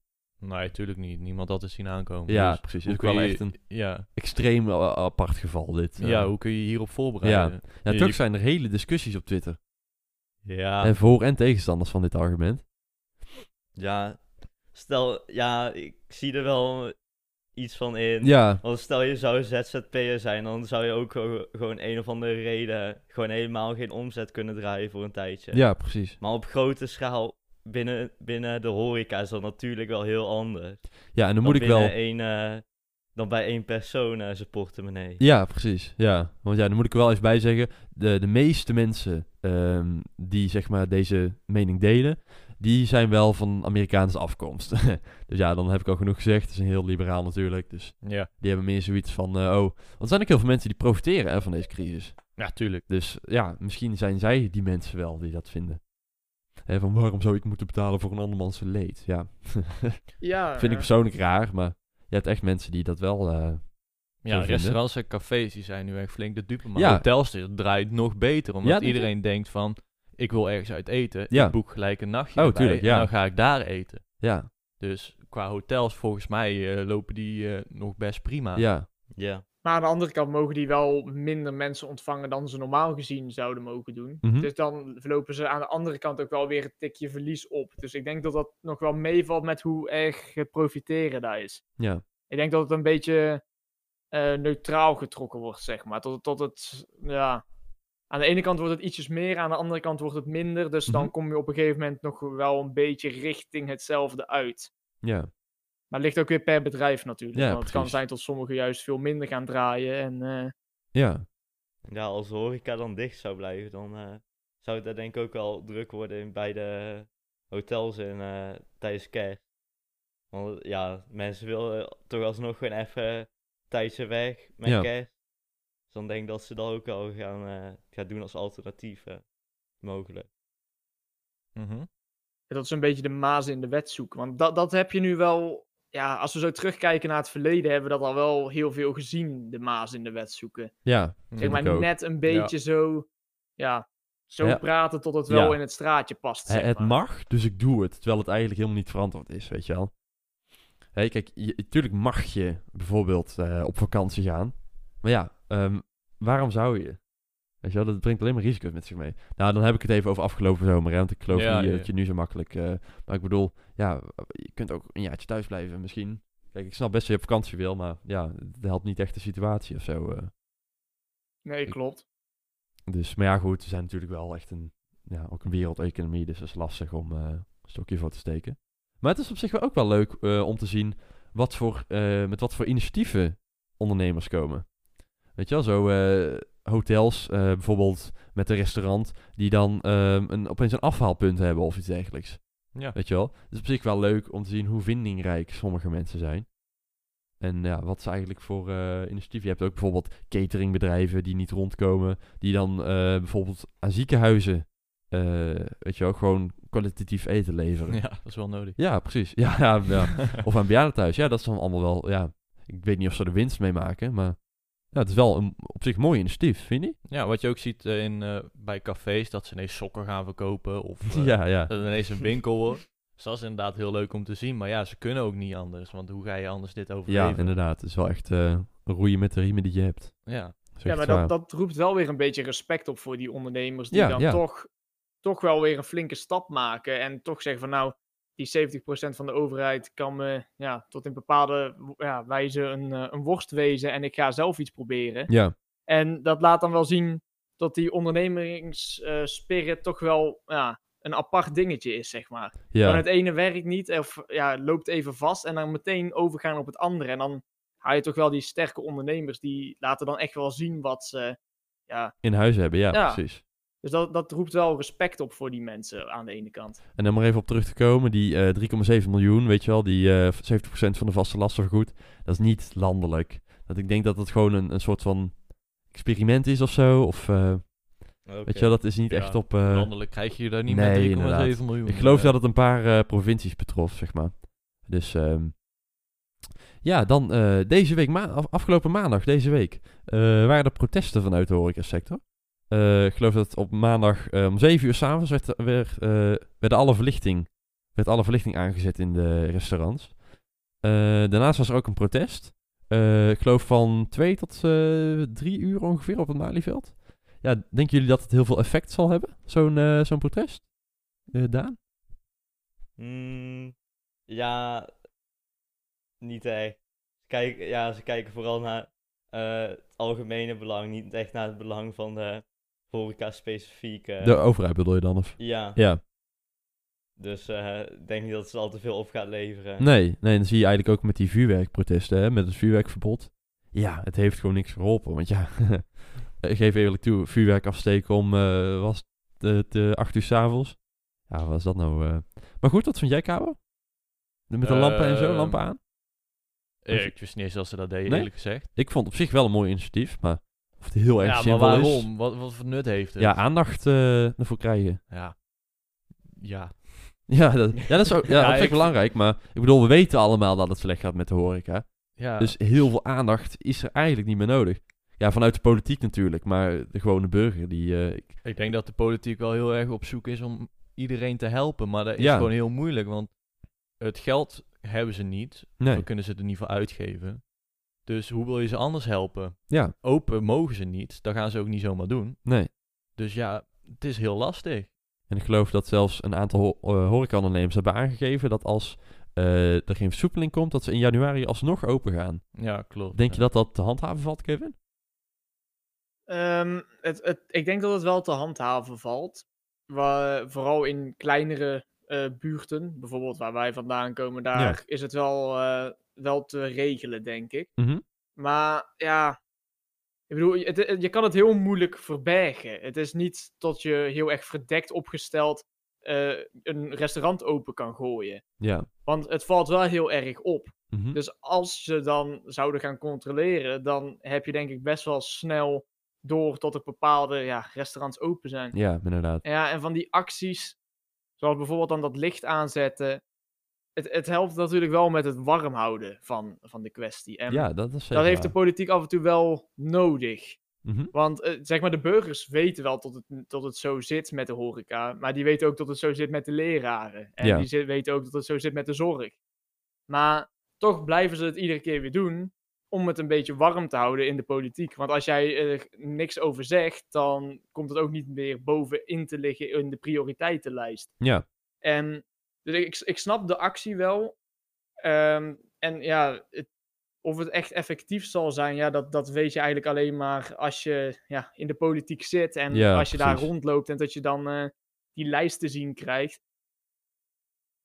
Speaker 2: Nee, tuurlijk niet. Niemand had het zien aankomen.
Speaker 1: Ja,
Speaker 2: Dus
Speaker 1: precies. Het is wel
Speaker 2: je-
Speaker 1: echt een
Speaker 2: Ja,
Speaker 1: extreem a- apart geval dit. eh.
Speaker 2: ja, hoe kun je hierop voorbereiden?
Speaker 1: Ja,
Speaker 2: je-
Speaker 1: toch zijn er hele discussies op Twitter.
Speaker 2: Ja,
Speaker 1: En voor- en tegenstanders van dit argument.
Speaker 3: Ja, stel, ja, ik zie er wel iets van in.
Speaker 1: Ja,
Speaker 3: Want stel je zou ZZP'er zijn, dan zou je ook gewoon- gewoon een of andere reden gewoon helemaal geen omzet kunnen draaien voor een tijdje.
Speaker 1: ja, precies.
Speaker 3: Maar op grote schaal binnen, binnen de horeca is dat natuurlijk wel heel anders.
Speaker 1: Ja, en dan moet ik wel...
Speaker 3: Één, eh, dan bij één persoon eh, zijn portemonnee.
Speaker 1: Ja, precies. Ja, want ja, dan moet ik er wel even bij zeggen. De, de meeste mensen ehm, die zeg maar deze mening delen, die zijn wel van Amerikaanse afkomst. dus ja, dan heb ik al genoeg gezegd. Het is een heel liberaal natuurlijk. Dus
Speaker 2: ja.
Speaker 1: die hebben meer zoiets van, eh, oh... Want er zijn ook heel veel mensen die profiteren hè, van deze crisis.
Speaker 2: ja, tuurlijk.
Speaker 1: Dus ja, misschien zijn zij die mensen wel die dat vinden. Hè, van waarom zou ik moeten betalen voor een andermans leed? Ja,
Speaker 4: Ja,
Speaker 1: vind ik
Speaker 4: eh,
Speaker 1: persoonlijk raar, maar je hebt echt mensen die dat wel... eh,
Speaker 2: Ja, restaurants en cafés die zijn nu echt flink de dupe. Maar
Speaker 1: Ja.
Speaker 2: hotels die draait nog beter. Omdat
Speaker 1: Ja,
Speaker 2: iedereen denkt van, ik wil ergens uit eten.
Speaker 1: Ja.
Speaker 2: Ik boek gelijk een nachtje
Speaker 1: Oh,
Speaker 2: erbij
Speaker 1: tuurlijk, ja.
Speaker 2: En dan ga ik daar eten.
Speaker 1: ja,
Speaker 2: Dus qua hotels, volgens mij, eh, lopen die nog best prima.
Speaker 1: ja,
Speaker 3: Ja.
Speaker 4: Maar aan de andere kant mogen die wel minder mensen ontvangen dan ze normaal gezien zouden mogen doen.
Speaker 1: Mhm.
Speaker 4: Dus dan lopen ze aan de andere kant ook wel weer een tikje verlies op. Dus ik denk dat dat nog wel meevalt met hoe erg het profiteren daar is.
Speaker 1: ja.
Speaker 4: Ik denk dat het een beetje eh, neutraal getrokken wordt, zeg maar. Tot, tot het, ja... Aan de ene kant wordt het ietsjes meer, aan de andere kant wordt het minder. Dus dan
Speaker 1: Mhm.
Speaker 4: kom je op een gegeven moment nog wel een beetje richting hetzelfde uit.
Speaker 1: ja.
Speaker 4: Maar het ligt ook weer per bedrijf natuurlijk.
Speaker 1: Ja,
Speaker 4: want het kan zijn dat sommigen juist veel minder gaan draaien. En eh,
Speaker 1: Ja,
Speaker 3: ja, als de horeca dan dicht zou blijven, dan eh, zou het daar denk ik ook wel druk worden in, bij de hotels in, eh, tijdens kerst. Want ja, mensen willen toch alsnog gewoon even tijdje weg met
Speaker 1: Ja.
Speaker 3: kerst. Dus dan denk ik dat ze dat ook al gaan, eh, gaan doen als alternatief eh, mogelijk.
Speaker 2: Mhm.
Speaker 4: dat is een beetje de maas in de wet zoeken. Want dat, dat heb je nu wel... Ja, als we zo terugkijken naar het verleden, hebben we dat al wel heel veel gezien, de maas in de wet zoeken.
Speaker 1: ja.
Speaker 4: Zeg maar net een beetje zo... Ja, zo
Speaker 1: Ja.
Speaker 4: praten tot het wel
Speaker 1: Ja.
Speaker 4: in het straatje past, zeg
Speaker 1: het
Speaker 4: maar.
Speaker 1: mag, dus ik doe het. Terwijl het eigenlijk helemaal niet verantwoord is, weet je wel. Hé, kijk, je, natuurlijk mag je bijvoorbeeld eh, op vakantie gaan. Maar ja, ehm, waarom zou je? Weet je wel, dat brengt alleen maar risico's met zich mee. Nou, dan heb ik het even over afgelopen zomer, hè, want ik geloof
Speaker 2: Ja,
Speaker 1: niet eh,
Speaker 2: ja,
Speaker 1: dat je nu zo makkelijk... eh, maar ik bedoel, ja, je kunt ook een jaartje thuis blijven misschien. Kijk, ik snap best dat je op vakantie wil, maar ja, het helpt niet echt de situatie of zo. eh.
Speaker 4: Nee, klopt.
Speaker 1: Dus, maar ja, goed, we zijn natuurlijk wel echt een, ja, ook een wereldeconomie, dus dat is lastig om eh, een stokje voor te steken. Maar het is op zich wel ook wel leuk eh, om te zien wat voor, eh, met wat voor initiatieven ondernemers komen. Weet je wel, zo eh, hotels, eh, bijvoorbeeld met een restaurant, die dan ehm, een, opeens een afhaalpunt hebben of iets dergelijks.
Speaker 2: Ja.
Speaker 1: Weet je wel? Het is op zich wel leuk om te zien hoe vindingrijk sommige mensen zijn. En ja, wat is eigenlijk voor eh initiatief? Je hebt ook bijvoorbeeld cateringbedrijven die niet rondkomen. Die dan eh, bijvoorbeeld aan ziekenhuizen, eh, weet je wel, gewoon kwalitatief eten leveren.
Speaker 2: ja, dat is wel nodig.
Speaker 1: Ja, precies. Ja, ja, ja. Of aan bejaardentehuis. Ja, dat is dan allemaal wel, ja. Ik weet niet of ze er winst mee maken, maar ja, het is wel een op zich mooi initiatief, vind je?
Speaker 2: Ja, wat je ook ziet eh, in, eh, bij cafés, dat ze ineens sokken gaan verkopen. Of eh,
Speaker 1: ja, ja.
Speaker 2: dat het ineens een winkel wordt. Dus dat is inderdaad heel leuk om te zien. Maar ja, ze kunnen ook niet anders. Want hoe ga je anders dit overleven?
Speaker 1: Ja, inderdaad. Het is wel echt eh roeien met de riemen die je hebt.
Speaker 2: Ja,
Speaker 4: Ja, maar dat, dat roept wel weer een beetje respect op voor die ondernemers. Die
Speaker 1: Ja,
Speaker 4: dan
Speaker 1: ja.
Speaker 4: Toch, toch wel weer een flinke stap maken. En toch zeggen van nou, die 70% van de overheid kan me ja, tot in bepaalde ja, wijze een, eh, een worst wezen. En ik ga zelf iets proberen.
Speaker 1: Ja,
Speaker 4: En dat laat dan wel zien dat die ondernemingsspirit toch wel ja, een apart dingetje is, zeg maar. Dan
Speaker 1: ja.
Speaker 4: het ene werkt niet of ja, loopt even vast en dan meteen overgaan op het andere. En dan haal je toch wel die sterke ondernemers, die laten dan echt wel zien wat ze... Ja,
Speaker 1: in huis hebben, ja,
Speaker 4: Ja.
Speaker 1: precies.
Speaker 4: Dus dat, dat roept wel respect op voor die mensen aan de ene kant.
Speaker 1: En dan maar even op terug te komen, die eh 3,7 miljoen, weet je wel, die eh 70% van de vaste lasten vergoed, dat is niet landelijk. Dat ik denk dat het gewoon een, een soort van experiment is of zo, of eh, weet je wel, dat is niet
Speaker 2: Ja,
Speaker 1: echt op... eh,
Speaker 2: landelijk krijg je daar niet
Speaker 1: nee,
Speaker 2: met 3,7
Speaker 1: inderdaad.
Speaker 2: miljoen.
Speaker 1: ik geloof
Speaker 2: eh.
Speaker 1: dat het een paar eh, provincies betrof, zeg maar. Dus ehm, Ja, dan eh, deze week, ma- af- afgelopen maandag, deze week, eh, waren er protesten vanuit de horecasector. Eh ik geloof dat op maandag eh, om 7 uur s'avonds werd, werd, eh, werd, alle verlichting, werd alle verlichting aangezet in de restaurants. Daarnaast was er ook een protest. Ik geloof van 2 tot eh 3 uur ongeveer op het Malieveld. Ja, denken jullie dat het heel veel effect zal hebben, zo'n zo'n protest? Daan?
Speaker 3: Mm, ja, niet echt. Kijk, ja, ze kijken vooral naar het algemene belang, niet echt naar het belang van de horeca specifiek. eh.
Speaker 1: De overheid bedoel je dan? Of?
Speaker 3: ja,
Speaker 1: Ja.
Speaker 3: dus eh, ik denk niet dat het al te veel op gaat leveren.
Speaker 1: Nee, nee, dan zie je eigenlijk ook met die vuurwerkprotesten, hè, met het vuurwerkverbod. Ja, het heeft gewoon niks geholpen. Want ja, ik geef eerlijk toe, vuurwerk afsteken om, eh was het eh, acht uur s'avonds. Ja, wat was dat nou? eh? Maar goed, wat vond jij, Kabo? Met de lampen en zo,
Speaker 2: Ehm,
Speaker 1: lampen aan?
Speaker 2: Ik wist niet eens dat ze dat deden,
Speaker 1: Nee?
Speaker 2: eerlijk gezegd.
Speaker 1: Ik vond op zich wel een mooi initiatief, maar of het heel erg
Speaker 2: Ja, maar
Speaker 1: is...
Speaker 2: waarom? Wat, wat voor nut heeft het?
Speaker 1: Ja, aandacht eh, ervoor krijgen.
Speaker 2: Ja. Ja.
Speaker 1: Ja, dat, ja, dat is ook, ja,
Speaker 2: Ja,
Speaker 1: dat vind ik
Speaker 2: ik-
Speaker 1: belangrijk. Maar ik bedoel, we weten allemaal dat het slecht gaat met de horeca.
Speaker 2: ja.
Speaker 1: Dus heel veel aandacht is er eigenlijk niet meer nodig. Ja, vanuit de politiek natuurlijk, maar de gewone burger die... eh, ik-
Speaker 2: Ik denk dat de politiek wel heel erg op zoek is om iedereen te helpen. Maar dat is
Speaker 1: Ja.
Speaker 2: gewoon heel moeilijk, want het geld hebben ze niet.
Speaker 1: nee,
Speaker 2: Dan kunnen ze er niet voor uitgeven. Dus hoe wil je ze anders helpen?
Speaker 1: ja,
Speaker 2: Open mogen ze niet. Dat gaan ze ook niet zomaar doen.
Speaker 1: nee.
Speaker 2: Dus ja, het is heel lastig.
Speaker 1: En ik geloof dat zelfs een aantal ho eh, horecaondernemers hebben aangegeven dat als eh, er geen versoepeling komt, dat ze in januari alsnog open gaan.
Speaker 2: Ja, klopt.
Speaker 1: Denk
Speaker 2: ja.
Speaker 1: je dat dat te handhaven valt, Kevin?
Speaker 4: Ehm, het, het, ik denk dat het wel te handhaven valt. Vooral in kleinere eh, buurten, bijvoorbeeld waar wij vandaan komen, daar is het wel, eh, wel te regelen, denk ik.
Speaker 1: Mhm.
Speaker 4: Maar ja, ik bedoel, je, het- je kan het heel moeilijk verbergen. Het is niet dat je heel erg verdekt opgesteld eh, een restaurant open kan gooien.
Speaker 1: Ja.
Speaker 4: Want het valt wel heel erg op.
Speaker 1: Mhm.
Speaker 4: Dus als ze dan zouden gaan controleren, dan heb je denk ik best wel snel door tot er bepaalde ja, restaurants open zijn.
Speaker 1: Ja, inderdaad.
Speaker 4: Ja, en van die acties, zoals bijvoorbeeld dan dat licht aanzetten, het, het helpt natuurlijk wel met het warm houden van, van de kwestie. En
Speaker 1: Ja, dat is zeker
Speaker 4: dat heeft de politiek af en toe wel nodig.
Speaker 1: Mhm.
Speaker 4: Want eh, zeg maar, de burgers weten wel tot het, tot het zo zit met de horeca. Maar die weten ook dat het zo zit met de leraren. En
Speaker 1: Ja.
Speaker 4: die weten ook dat het zo zit met de zorg. Maar toch blijven ze het iedere keer weer doen. Om het een beetje warm te houden in de politiek. Want als jij er niks over zegt, dan komt het ook niet meer bovenin te liggen in de prioriteitenlijst.
Speaker 1: Ja,
Speaker 4: En dus ik, ik snap de actie wel. Ehm, en ja, het- of het echt effectief zal zijn, ja, dat, dat weet je eigenlijk alleen maar als je ja, in de politiek zit. En
Speaker 1: Ja,
Speaker 4: als je daar rondloopt en dat je dan eh, die lijst te zien krijgt.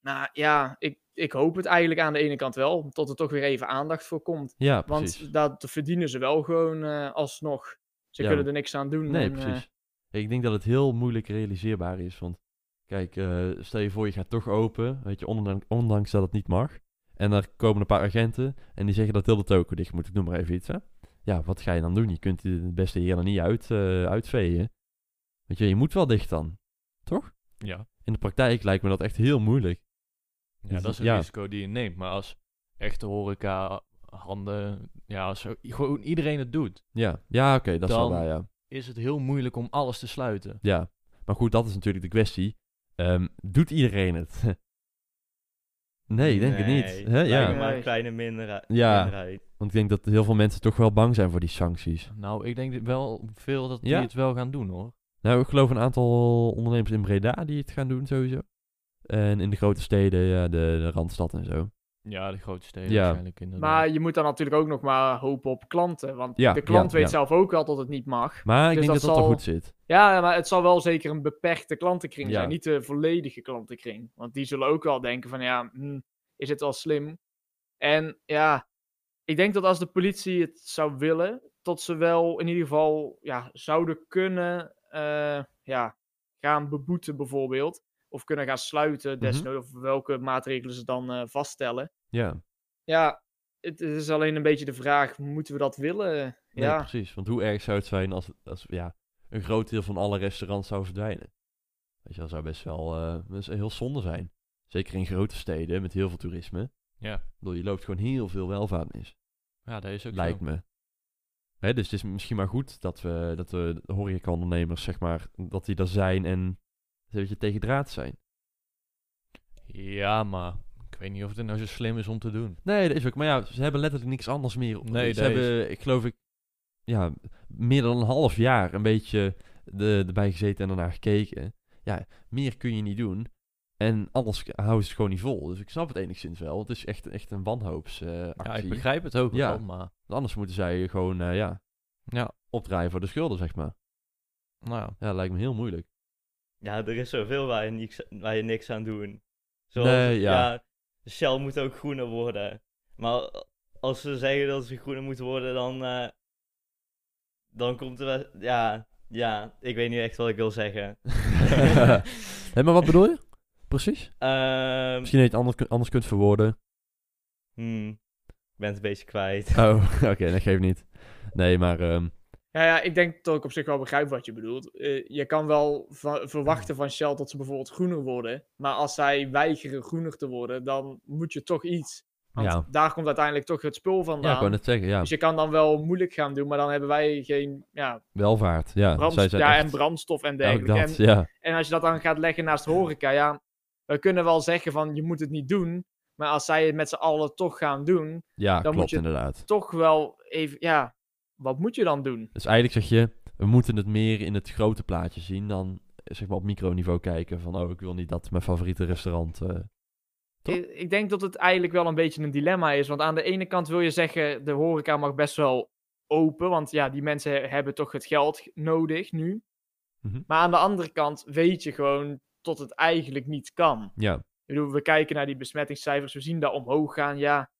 Speaker 4: Nou ja, ik, ik hoop het eigenlijk aan de ene kant wel. Dat er toch weer even aandacht voor komt.
Speaker 1: ja precies.
Speaker 4: Want dat verdienen ze wel gewoon eh, alsnog. Ze
Speaker 1: Ja,
Speaker 4: kunnen er niks aan doen.
Speaker 1: Nee,
Speaker 4: en, eh,
Speaker 1: precies. Ik denk dat het heel moeilijk realiseerbaar is. Want kijk, eh, stel je voor je gaat toch open, weet je, ondanks, ondanks dat het niet mag. En er komen een paar agenten en die zeggen dat heel de toko dicht moet. Ik noem maar even iets, hè. Ja, wat ga je dan doen? Je kunt de beste heer er niet uit, uitvegen. Weet je, je moet wel dicht dan. Toch?
Speaker 2: Ja.
Speaker 1: In de praktijk lijkt me dat echt heel moeilijk.
Speaker 2: ja,
Speaker 1: Dus
Speaker 2: dat is een
Speaker 1: ja.
Speaker 2: risico die je neemt. Maar als echte horeca, handen, ja, als gewoon iedereen het doet,
Speaker 1: Ja, ja oké, dat is wel
Speaker 2: Dan-
Speaker 1: waar, ja.
Speaker 2: is het heel moeilijk om alles te sluiten.
Speaker 1: Ja, maar goed, dat is natuurlijk de kwestie. Ehm, doet iedereen het? nee, ik denk het niet.
Speaker 3: Nee,
Speaker 1: Hè? Ja.
Speaker 3: maar een
Speaker 4: Nee.
Speaker 3: kleine mindera-
Speaker 1: Ja.
Speaker 3: minderheid.
Speaker 1: Want ik denk dat heel veel mensen toch wel bang zijn voor die sancties.
Speaker 2: Nou, ik denk wel veel dat die
Speaker 1: Ja?
Speaker 2: het wel gaan doen hoor.
Speaker 1: Nou, ik geloof een aantal ondernemers in Breda die het gaan doen sowieso. En in de grote steden, ja, de, de Randstad en zo.
Speaker 2: Ja, de grote steden
Speaker 1: Ja.
Speaker 2: waarschijnlijk inderdaad.
Speaker 4: Maar je moet dan natuurlijk ook nog maar hopen op klanten. Want
Speaker 1: Ja,
Speaker 4: de klant
Speaker 1: ja,
Speaker 4: weet
Speaker 1: ja.
Speaker 4: zelf ook wel dat het niet mag.
Speaker 1: Maar ik
Speaker 4: Dus
Speaker 1: denk dat
Speaker 4: dat
Speaker 1: dat, er
Speaker 4: zal-
Speaker 1: goed zit.
Speaker 4: Ja, maar het zal wel zeker een beperkte klantenkring
Speaker 1: Ja.
Speaker 4: zijn. Niet de volledige klantenkring. Want die zullen ook wel denken van ja, hm, is het wel slim? En ja, ik denk dat als de politie het zou willen, tot ze wel in ieder geval ja, zouden kunnen eh, ja, gaan beboeten bijvoorbeeld. Of kunnen gaan sluiten,
Speaker 1: Mhm.
Speaker 4: desnoods, of welke maatregelen ze dan eh, vaststellen.
Speaker 1: Ja,
Speaker 4: Ja, het, het is alleen een beetje de vraag, moeten we dat willen?
Speaker 1: nee,
Speaker 4: ja,
Speaker 1: precies. Want hoe erg zou het zijn als, als ja, een groot deel van alle restaurants zou verdwijnen? Weet je, dat zou best wel eh, is heel zonde zijn. Zeker in grote steden met heel veel toerisme.
Speaker 2: Ja.
Speaker 1: Ik bedoel, je loopt gewoon heel veel welvaart mis.
Speaker 2: Ja, dat is ook
Speaker 1: lijkt
Speaker 2: zo.
Speaker 1: me. Hè, dus het is misschien maar goed dat we, dat we de horecaondernemers, zeg maar, dat die er zijn en een beetje tegen draad zijn.
Speaker 2: Ja, maar weet niet of het nou zo slim is om te doen.
Speaker 1: Nee, dat is ook. Maar ja, ze hebben letterlijk niks anders meer.
Speaker 2: Nee,
Speaker 1: ze
Speaker 2: dat
Speaker 1: hebben, ik geloof ik, ja, meer dan een half jaar een beetje de, erbij gezeten en ernaar gekeken. Ja, meer kun je niet doen. En anders houden ze het gewoon niet vol. Dus ik snap het enigszins wel. Het is echt, echt een wanhoopsactie.
Speaker 2: Ja, ik begrijp het ook
Speaker 1: Ja.
Speaker 2: wel, maar...
Speaker 1: Anders moeten zij gewoon, eh, ja,
Speaker 2: Ja,
Speaker 1: opdraaien voor de schulden, zeg maar.
Speaker 2: nou ja.
Speaker 1: Ja, lijkt me heel moeilijk.
Speaker 3: Ja, er is zoveel waar je niks, waar je niks aan doet. Zoals,
Speaker 1: Nee, ja.
Speaker 3: Shell moet ook groener worden. Maar als ze zeggen dat ze groener moeten worden, dan, eh, dan komt er. Ja, ja, ik weet niet echt wat ik wil zeggen.
Speaker 1: Hé, maar wat bedoel je? Precies?
Speaker 3: Ehm,
Speaker 1: Misschien dat je het anders, anders kunt verwoorden.
Speaker 3: hmm, ik ben het een beetje kwijt.
Speaker 1: Oh, oké, dat geeft niet. Nee, maar ehm,
Speaker 4: Ja, ja, ik denk dat ik op zich wel begrijp wat je bedoelt. Eh, je kan wel verwachten van Shell dat ze bijvoorbeeld groener worden. Maar als zij weigeren groener te worden, dan moet je toch iets. Want
Speaker 1: Ja.
Speaker 4: daar komt uiteindelijk toch het spul vandaan.
Speaker 1: ja, ik net zeggen, ja,
Speaker 4: Dus je kan dan wel moeilijk gaan doen, maar dan hebben wij geen ja,
Speaker 1: welvaart. Ja,
Speaker 4: brandst-
Speaker 1: zij zijn
Speaker 4: ja,
Speaker 1: echt-
Speaker 4: en brandstof en dergelijke.
Speaker 1: dat,
Speaker 4: En,
Speaker 1: ja.
Speaker 4: en als je dat dan gaat leggen naast horeca, ja, we kunnen wel zeggen van je moet het niet doen. Maar als zij het met z'n allen toch gaan doen,
Speaker 1: Ja,
Speaker 4: Dan moet
Speaker 1: klopt
Speaker 4: je-
Speaker 1: inderdaad.
Speaker 4: toch wel even, ja, wat moet je dan doen?
Speaker 1: Dus eigenlijk zeg je, we moeten het meer in het grote plaatje zien dan zeg maar op microniveau kijken van, oh, ik wil niet dat mijn favoriete restaurant... eh?
Speaker 4: Ik, ik denk dat het eigenlijk wel een beetje een dilemma is. Want aan de ene kant wil je zeggen, de horeca mag best wel open. Want ja, die mensen he- hebben toch het geld nodig nu.
Speaker 1: Mhm.
Speaker 4: Maar aan de andere kant weet je gewoon tot het eigenlijk niet kan.
Speaker 1: ja,
Speaker 4: Ik bedoel, we kijken naar die besmettingscijfers, we zien dat omhoog gaan. Ja,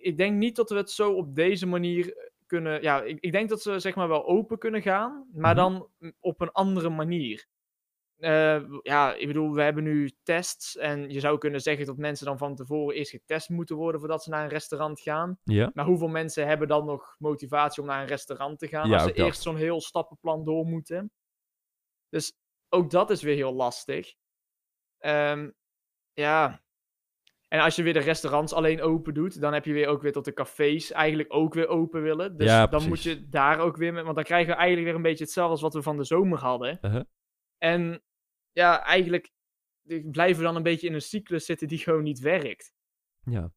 Speaker 4: ik denk niet dat we het zo op deze manier eh, kunnen. Ja, ik, ik denk dat ze zeg maar wel open kunnen gaan, maar
Speaker 1: Mhm.
Speaker 4: dan op een andere manier. Eh, ja, ik bedoel, we hebben nu tests en je zou kunnen zeggen dat mensen dan van tevoren eerst getest moeten worden voordat ze naar een restaurant gaan.
Speaker 1: ja,
Speaker 4: Maar hoeveel mensen hebben dan nog motivatie om naar een restaurant te gaan
Speaker 1: Ja,
Speaker 4: als ze
Speaker 1: dat.
Speaker 4: eerst zo'n heel stappenplan door moeten? Dus ook dat is weer heel lastig. Ehm, ja. En als je weer de restaurants alleen open doet, dan heb je weer ook weer tot de cafés eigenlijk ook weer open willen. Dus
Speaker 1: Ja,
Speaker 4: dan moet je daar ook weer met, want dan krijgen we eigenlijk weer een beetje hetzelfde als wat we van de zomer hadden.
Speaker 1: Uh-huh.
Speaker 4: En ja, eigenlijk blijven we dan een beetje in een cyclus zitten die gewoon niet werkt.
Speaker 1: ja.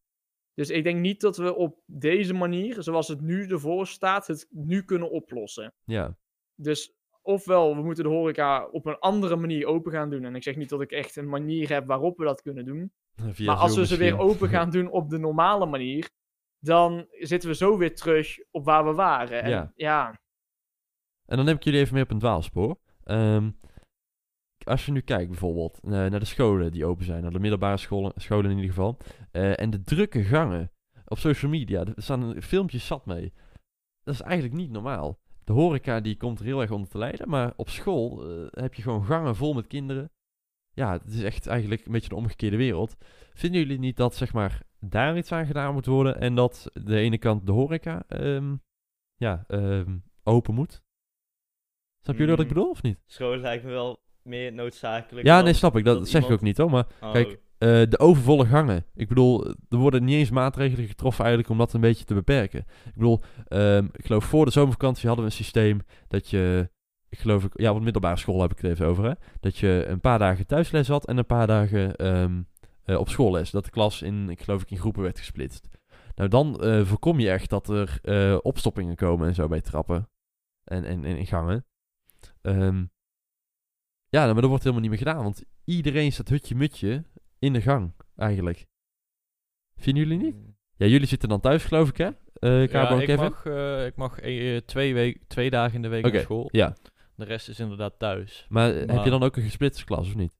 Speaker 4: Dus ik denk niet dat we op deze manier, zoals het nu ervoor staat, het nu kunnen oplossen.
Speaker 1: ja.
Speaker 4: Dus ofwel, we moeten de horeca op een andere manier open gaan doen. En ik zeg niet dat ik echt een manier heb waarop we dat kunnen doen.
Speaker 1: Via
Speaker 4: maar als we ze weer open gaan doen op de normale manier, dan zitten we zo weer terug op waar we waren. En
Speaker 1: Ja.
Speaker 4: ja,
Speaker 1: En dan neem ik jullie even mee op een dwaalspoor. Ehm, als je nu kijkt bijvoorbeeld eh, naar de scholen die open zijn, naar de middelbare scholen, scholen in ieder geval, eh, en de drukke gangen op social media, er staan filmpjes zat mee. Dat is eigenlijk niet normaal. De horeca die komt er heel erg onder te lijden, maar op school eh, heb je gewoon gangen vol met kinderen. Ja, het is echt eigenlijk een beetje de omgekeerde wereld. Vinden jullie niet dat zeg maar daar iets aan gedaan moet worden en dat de ene kant de horeca ehm, ja, ehm, open moet? Snap jullie wat ik
Speaker 3: Mm.
Speaker 1: bedoel of niet?
Speaker 3: School lijkt me wel meer noodzakelijk.
Speaker 1: Ja, nee, snap ik. Dat,
Speaker 3: dat
Speaker 1: zeg ik ook niet hoor. Maar
Speaker 3: Oh,
Speaker 1: kijk, eh, de overvolle gangen. Ik bedoel, er worden niet eens maatregelen getroffen eigenlijk om dat een beetje te beperken. Ik bedoel, ehm, ik geloof voor de zomervakantie hadden we een systeem dat je, ik geloof ik, ja, op de middelbare school heb ik het even over, hè. Dat je een paar dagen thuisles had en een paar dagen ehm, eh, op schoolles. Dat de klas in, ik geloof ik, in groepen werd gesplitst. Nou, dan eh, voorkom je echt dat er eh, opstoppingen komen en zo bij trappen. En, en, en in gangen. Ehm, ja, nou, maar dat wordt helemaal niet meer gedaan. Want iedereen staat hutje-mutje in de gang, eigenlijk. Vinden jullie niet? Ja, jullie zitten dan thuis, geloof ik, hè? Cabo
Speaker 2: Ja, ik
Speaker 1: Kevin?
Speaker 2: mag, ik mag twee, week, twee dagen in de week
Speaker 1: Oké,
Speaker 2: naar school.
Speaker 1: Ja,
Speaker 2: De rest is inderdaad thuis.
Speaker 1: maar, heb je dan ook een gesplitste klas, of niet?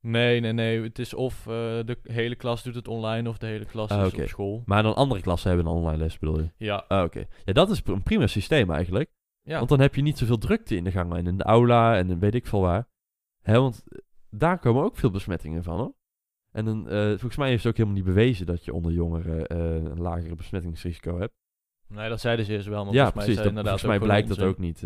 Speaker 2: Nee, nee, nee. Het is of eh, de hele klas doet het online of de hele klas
Speaker 1: Ah,
Speaker 2: is op school.
Speaker 1: Maar dan andere klassen hebben een online les, bedoel je?
Speaker 2: Ja,
Speaker 1: Ah, oké. Ja, dat is een prima systeem eigenlijk.
Speaker 2: ja.
Speaker 1: Want dan heb je niet zoveel drukte in de gangen en in de aula en in weet ik veel waar. Hè, want eh, daar komen ook veel besmettingen van, hoor. En dan, eh, volgens mij heeft het ook helemaal niet bewezen dat je onder jongeren een lagere besmettingsrisico hebt.
Speaker 2: nee, dat zeiden ze eerst wel, maar
Speaker 1: ja,
Speaker 2: volgens mij
Speaker 1: precies.
Speaker 2: is
Speaker 1: Dat,
Speaker 2: inderdaad
Speaker 1: volgens mij blijkt dat ook niet.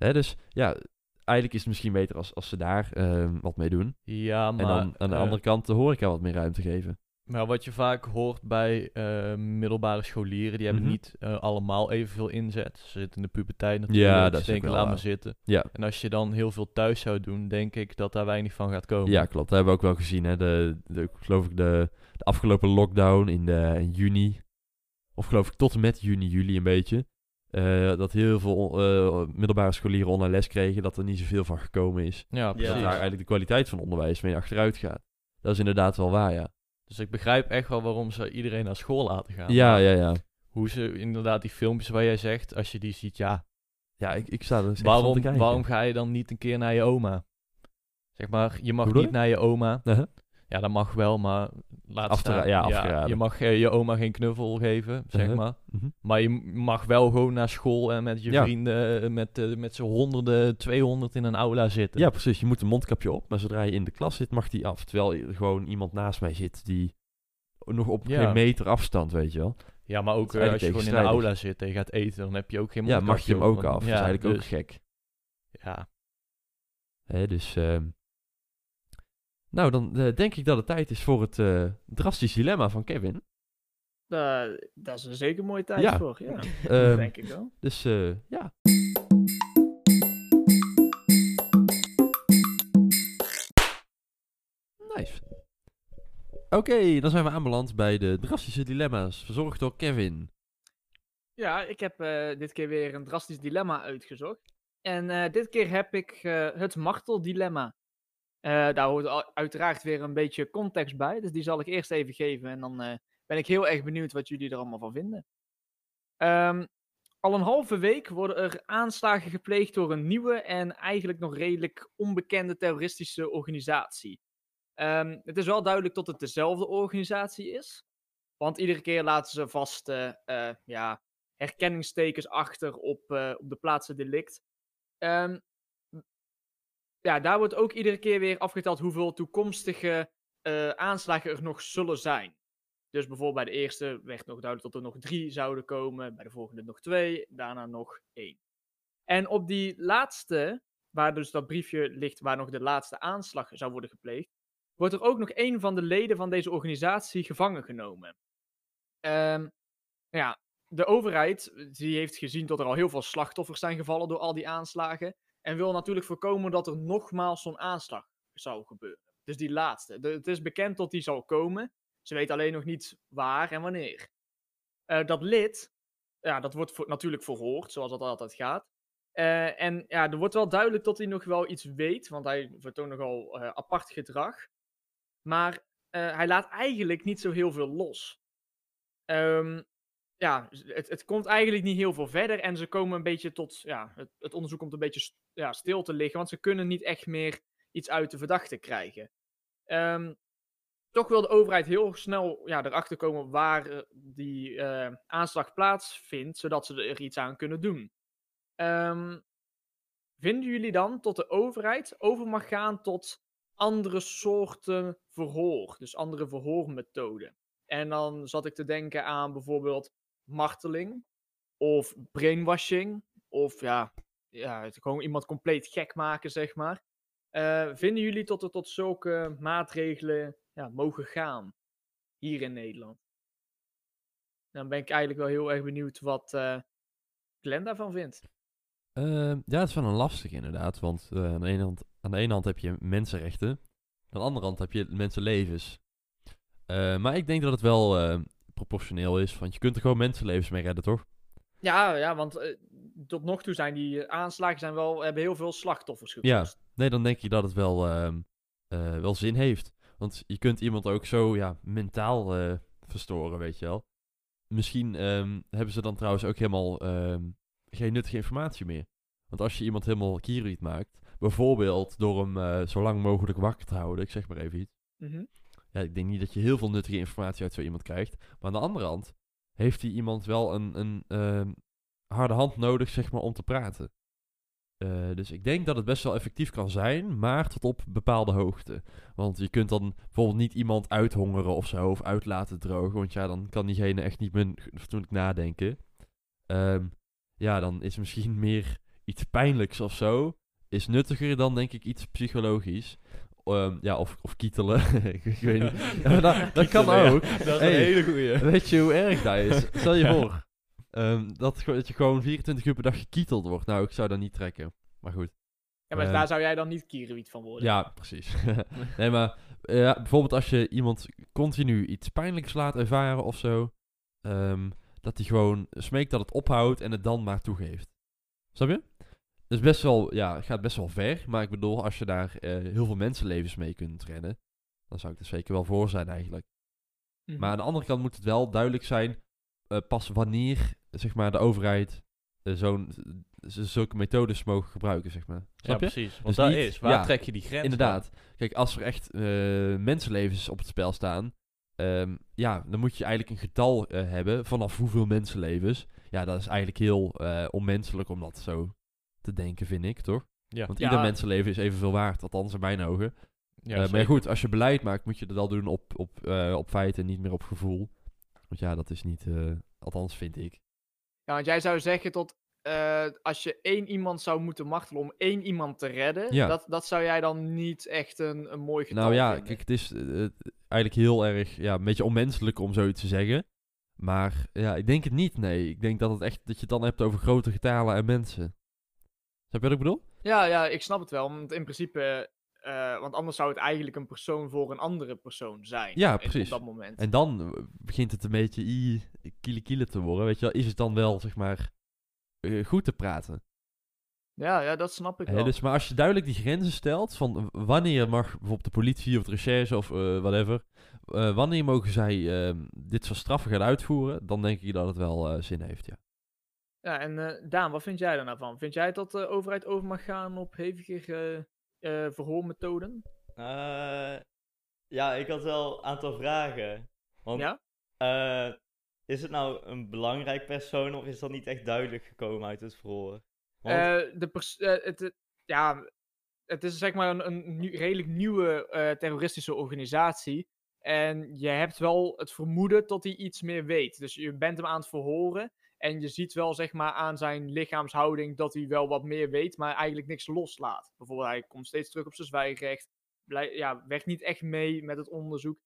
Speaker 1: Hè, dus ja, eigenlijk is het misschien beter als, als ze daar eh, wat mee doen.
Speaker 2: Ja, maar...
Speaker 1: en dan aan de
Speaker 2: eh,
Speaker 1: andere kant de horeca wat meer ruimte geven.
Speaker 2: Maar wat je vaak hoort bij eh, middelbare scholieren, die hebben
Speaker 1: Mhm.
Speaker 2: niet eh, allemaal evenveel inzet. Ze zitten in de puberteit natuurlijk.
Speaker 1: Ja, dat is
Speaker 2: denken, laat maar zitten.
Speaker 1: Ja.
Speaker 2: En als je dan heel veel thuis zou doen, denk ik dat daar weinig van gaat komen.
Speaker 1: Ja, klopt. Dat hebben we ook wel gezien. Hè. De, de, geloof ik de, de afgelopen lockdown in, de, in juni. Of geloof ik tot en met juni, juli een beetje. Eh, dat heel veel eh, middelbare scholieren online les kregen. Dat er niet zoveel van gekomen is.
Speaker 2: Ja,
Speaker 1: Dat daar eigenlijk de kwaliteit van onderwijs mee achteruit gaat. Dat is inderdaad wel waar, ja.
Speaker 2: Dus ik begrijp echt wel waarom ze iedereen naar school laten gaan.
Speaker 1: Ja, ja, ja.
Speaker 2: Hoe ze inderdaad die filmpjes waar jij zegt, als je die ziet, ja,
Speaker 1: Ja, ik, ik sta er echt van te
Speaker 2: waarom,
Speaker 1: kijken.
Speaker 2: waarom ga je dan niet een keer naar je oma? Zeg maar, je mag
Speaker 1: Hoe
Speaker 2: niet naar je oma.
Speaker 1: Uh-huh.
Speaker 2: Ja, dat mag wel, maar laat staan.
Speaker 1: ja.
Speaker 2: Je mag eh, je oma geen knuffel geven, zeg
Speaker 1: Uh-huh.
Speaker 2: maar.
Speaker 1: Mhm.
Speaker 2: Maar je mag wel gewoon naar school en met je
Speaker 1: Ja.
Speaker 2: vrienden, eh, met, eh, met z'n honderden, 200 in een aula zitten.
Speaker 1: Ja, precies. Je moet een mondkapje op, maar zodra je in de klas zit, mag die af. Terwijl er gewoon iemand naast mij zit die nog op
Speaker 2: Ja.
Speaker 1: geen meter afstand, weet je wel.
Speaker 2: Ja, maar ook als je gewoon in de aula zit en je gaat eten, dan heb je ook geen
Speaker 1: Ja,
Speaker 2: mondkapje
Speaker 1: mag je hem
Speaker 2: op,
Speaker 1: ook af.
Speaker 2: Ja,
Speaker 1: dat is eigenlijk
Speaker 2: dus,
Speaker 1: ook gek.
Speaker 2: Ja,
Speaker 1: Hè, dus, ehm, nou, dan eh, denk ik dat het tijd is voor het eh drastisch dilemma van Kevin.
Speaker 4: Eh, dat is een zeker mooie tijd
Speaker 1: Ja.
Speaker 4: voor. Ja,
Speaker 1: Ehm,
Speaker 4: denk ik wel.
Speaker 1: dus ja. Nice. Oké, dan zijn we aanbeland bij de drastische dilemma's, verzorgd door Kevin.
Speaker 4: Ja, ik heb dit keer weer een drastisch dilemma uitgezocht. En dit keer heb ik het marteldilemma. Eh daar hoort uiteraard weer een beetje context bij, dus die zal ik eerst even geven. En dan eh, ben ik heel erg benieuwd wat jullie er allemaal van vinden. Ehm, al een halve week worden er aanslagen gepleegd door een nieuwe en eigenlijk nog redelijk onbekende terroristische organisatie. Ehm, het is wel duidelijk dat het dezelfde organisatie is. Want iedere keer laten ze vast eh, ja, herkenningstekens achter op, op de plaatsen delict. Ehm, ja, daar wordt ook iedere keer weer afgeteld hoeveel toekomstige eh, aanslagen er nog zullen zijn. Dus bijvoorbeeld bij de eerste werd nog duidelijk dat er nog drie zouden komen, bij de volgende nog twee, daarna nog één. En op die laatste, waar dus dat briefje ligt waar nog de laatste aanslag zou worden gepleegd, wordt er ook nog één van de leden van deze organisatie gevangen genomen. Ehm, ja, de overheid die heeft gezien dat er al heel veel slachtoffers zijn gevallen door al die aanslagen. En wil natuurlijk voorkomen dat er nogmaals zo'n aanslag zou gebeuren. Dus die laatste. Het is bekend dat die zal komen. Ze weten alleen nog niet waar en wanneer. Eh, dat lid, ja, dat wordt natuurlijk verhoord, zoals dat altijd gaat. Eh, en ja, er wordt wel duidelijk dat hij nog wel iets weet, want hij vertoont nogal eh, apart gedrag. Maar hij laat eigenlijk niet zo heel veel los. Ehm, ja, het, het komt eigenlijk niet heel veel verder. En ze komen een beetje tot. Ja, het, het onderzoek komt een beetje ja, stil te liggen. Want ze kunnen niet echt meer iets uit de verdachte krijgen. Ehm, toch wil de overheid heel snel ja, erachter komen waar eh, die eh, aanslag plaatsvindt. Zodat ze er iets aan kunnen doen. Ehm, vinden jullie dan dat de overheid over mag gaan tot andere soorten verhoor? Dus andere verhoormethoden. En dan zat ik te denken aan bijvoorbeeld marteling of brainwashing of ja, ja gewoon iemand compleet gek maken, zeg maar. Eh, vinden jullie dat er tot zulke maatregelen ja, mogen gaan hier in Nederland? Dan ben ik eigenlijk wel heel erg benieuwd wat eh Glenn daarvan vindt.
Speaker 1: Ehm, ja, het is wel een lastig inderdaad, want eh, aan, de ene hand, aan de ene hand heb je mensenrechten, aan de andere hand heb je mensenlevens. Maar ik denk dat het wel proportioneel is, want je kunt er gewoon mensenlevens mee redden, toch?
Speaker 4: Ja, ja want eh, tot nog toe zijn die eh, aanslagen zijn wel, hebben heel veel slachtoffers gekost.
Speaker 1: Ja, nee, dan denk je dat het wel, eh, wel zin heeft. Want je kunt iemand ook zo ja, mentaal verstoren, weet je wel. Misschien ehm, hebben ze dan trouwens ook helemaal ehm, geen nuttige informatie meer. Want als je iemand helemaal kierriet maakt, bijvoorbeeld door hem zo lang mogelijk wakker te houden, ik zeg maar even iets.
Speaker 4: Mhm.
Speaker 1: Ja, ik denk niet dat je heel veel nuttige informatie uit zo iemand krijgt. Maar aan de andere hand heeft die iemand wel een, een ehm, harde hand nodig, zeg maar, om te praten. Eh, dus ik denk dat het best wel effectief kan zijn, maar tot op bepaalde hoogte. Want je kunt dan bijvoorbeeld niet iemand uithongeren of zo, of uit laten drogen. Want ja, dan kan diegene echt niet meer fatsoenlijk nadenken. Ehm, ja, dan is misschien meer iets pijnlijks of zo. Is nuttiger dan denk ik iets psychologisch. Ehm, ja, of, of kietelen. ik, ik weet niet. Ja, dat, dat kan
Speaker 2: ja.
Speaker 1: ook.
Speaker 2: Dat is
Speaker 1: Hey.
Speaker 2: een hele goeie.
Speaker 1: Weet je hoe erg dat is? Stel je voor. ehm, dat, dat je gewoon 24 uur per dag gekieteld wordt. Nou, ik zou dat niet trekken. Maar goed.
Speaker 4: Ja, maar
Speaker 1: Eh,
Speaker 4: daar zou jij dan niet kierenwiet van worden.
Speaker 1: Ja, precies. nee, maar eh, ja, bijvoorbeeld als je iemand continu iets pijnlijks laat ervaren of zo. ehm, dat hij gewoon smeekt dat het ophoudt en het dan maar toegeeft. Snap je? Is best wel, ja, het gaat best wel ver. Maar ik bedoel, als je daar eh, heel veel mensenlevens mee kunt redden. Dan zou ik er zeker wel voor zijn eigenlijk.
Speaker 4: Mhm.
Speaker 1: Maar aan de andere kant moet het wel duidelijk zijn. eh, pas wanneer, zeg maar, de overheid eh, zo'n, zulke methodes mogen gebruiken, zeg maar.
Speaker 2: Ja,
Speaker 1: Snap je?
Speaker 2: precies. Want
Speaker 1: Dus niet-
Speaker 2: is, waar
Speaker 1: ja,
Speaker 2: trek je die grens
Speaker 1: Inderdaad. Kijk, als er echt mensenlevens op het spel staan, ehm, ja, dan moet je eigenlijk een getal hebben vanaf hoeveel mensenlevens. Ja, dat is eigenlijk heel onmenselijk om dat zo te denken, vind ik, toch?
Speaker 2: Ja.
Speaker 1: Want
Speaker 4: Ja.
Speaker 1: ieder mensenleven is evenveel waard, althans in mijn ogen.
Speaker 2: Ja,
Speaker 1: Eh, maar goed, als je beleid maakt, moet je dat wel doen op, op, eh, op feiten, niet meer op gevoel. Want ja, dat is niet, eh, althans vind ik.
Speaker 4: Ja, want jij zou zeggen tot eh, als je één iemand zou moeten martelen om één iemand te redden,
Speaker 1: Ja.
Speaker 4: dat, dat zou jij dan niet echt een, een mooi getal
Speaker 1: Nou ja,
Speaker 4: vinden.
Speaker 1: kijk, het is eigenlijk heel erg, ja, een beetje onmenselijk om zoiets te zeggen. Maar ja, ik denk het niet, nee. Ik denk dat het echt, dat je het dan hebt over grote getalen en mensen. Snap je wat ik bedoel?
Speaker 4: Ja, ja, ik snap het wel. Want in principe, eh, want anders zou het eigenlijk een persoon voor een andere persoon zijn.
Speaker 1: Ja,
Speaker 4: in-
Speaker 1: precies.
Speaker 4: Op dat moment.
Speaker 1: En dan eh, begint het een beetje i kiele kiele te worden, weet je wel. Is het dan wel, zeg maar, eh, goed te praten?
Speaker 4: Ja, ja, dat snap ik wel.
Speaker 1: dus, maar als je duidelijk die grenzen stelt van wanneer mag bijvoorbeeld de politie of de recherche of eh, whatever, eh, wanneer mogen zij ehm, dit soort straffen gaan uitvoeren, dan denk ik dat het wel eh, zin heeft, ja.
Speaker 4: Ja, en eh, Daan, wat vind jij er nou van? Vind jij dat de overheid over mag gaan op heviger eh, eh, verhoormethoden?
Speaker 3: Ja, ik had wel een aantal vragen. Want
Speaker 4: Ja?
Speaker 3: is het nou een belangrijk persoon of is dat niet echt duidelijk gekomen uit het verhoor? Want,
Speaker 4: Eh, de pers- het, ja, het is zeg maar een, een nieuw- redelijk nieuwe terroristische organisatie. En je hebt wel het vermoeden dat hij iets meer weet. Dus je bent hem aan het verhoren. En je ziet wel zeg maar aan zijn lichaamshouding dat hij wel wat meer weet, maar eigenlijk niks loslaat. Bijvoorbeeld, hij komt steeds terug op zijn zwijgrecht. Blij, ja, werkt niet echt mee met het onderzoek.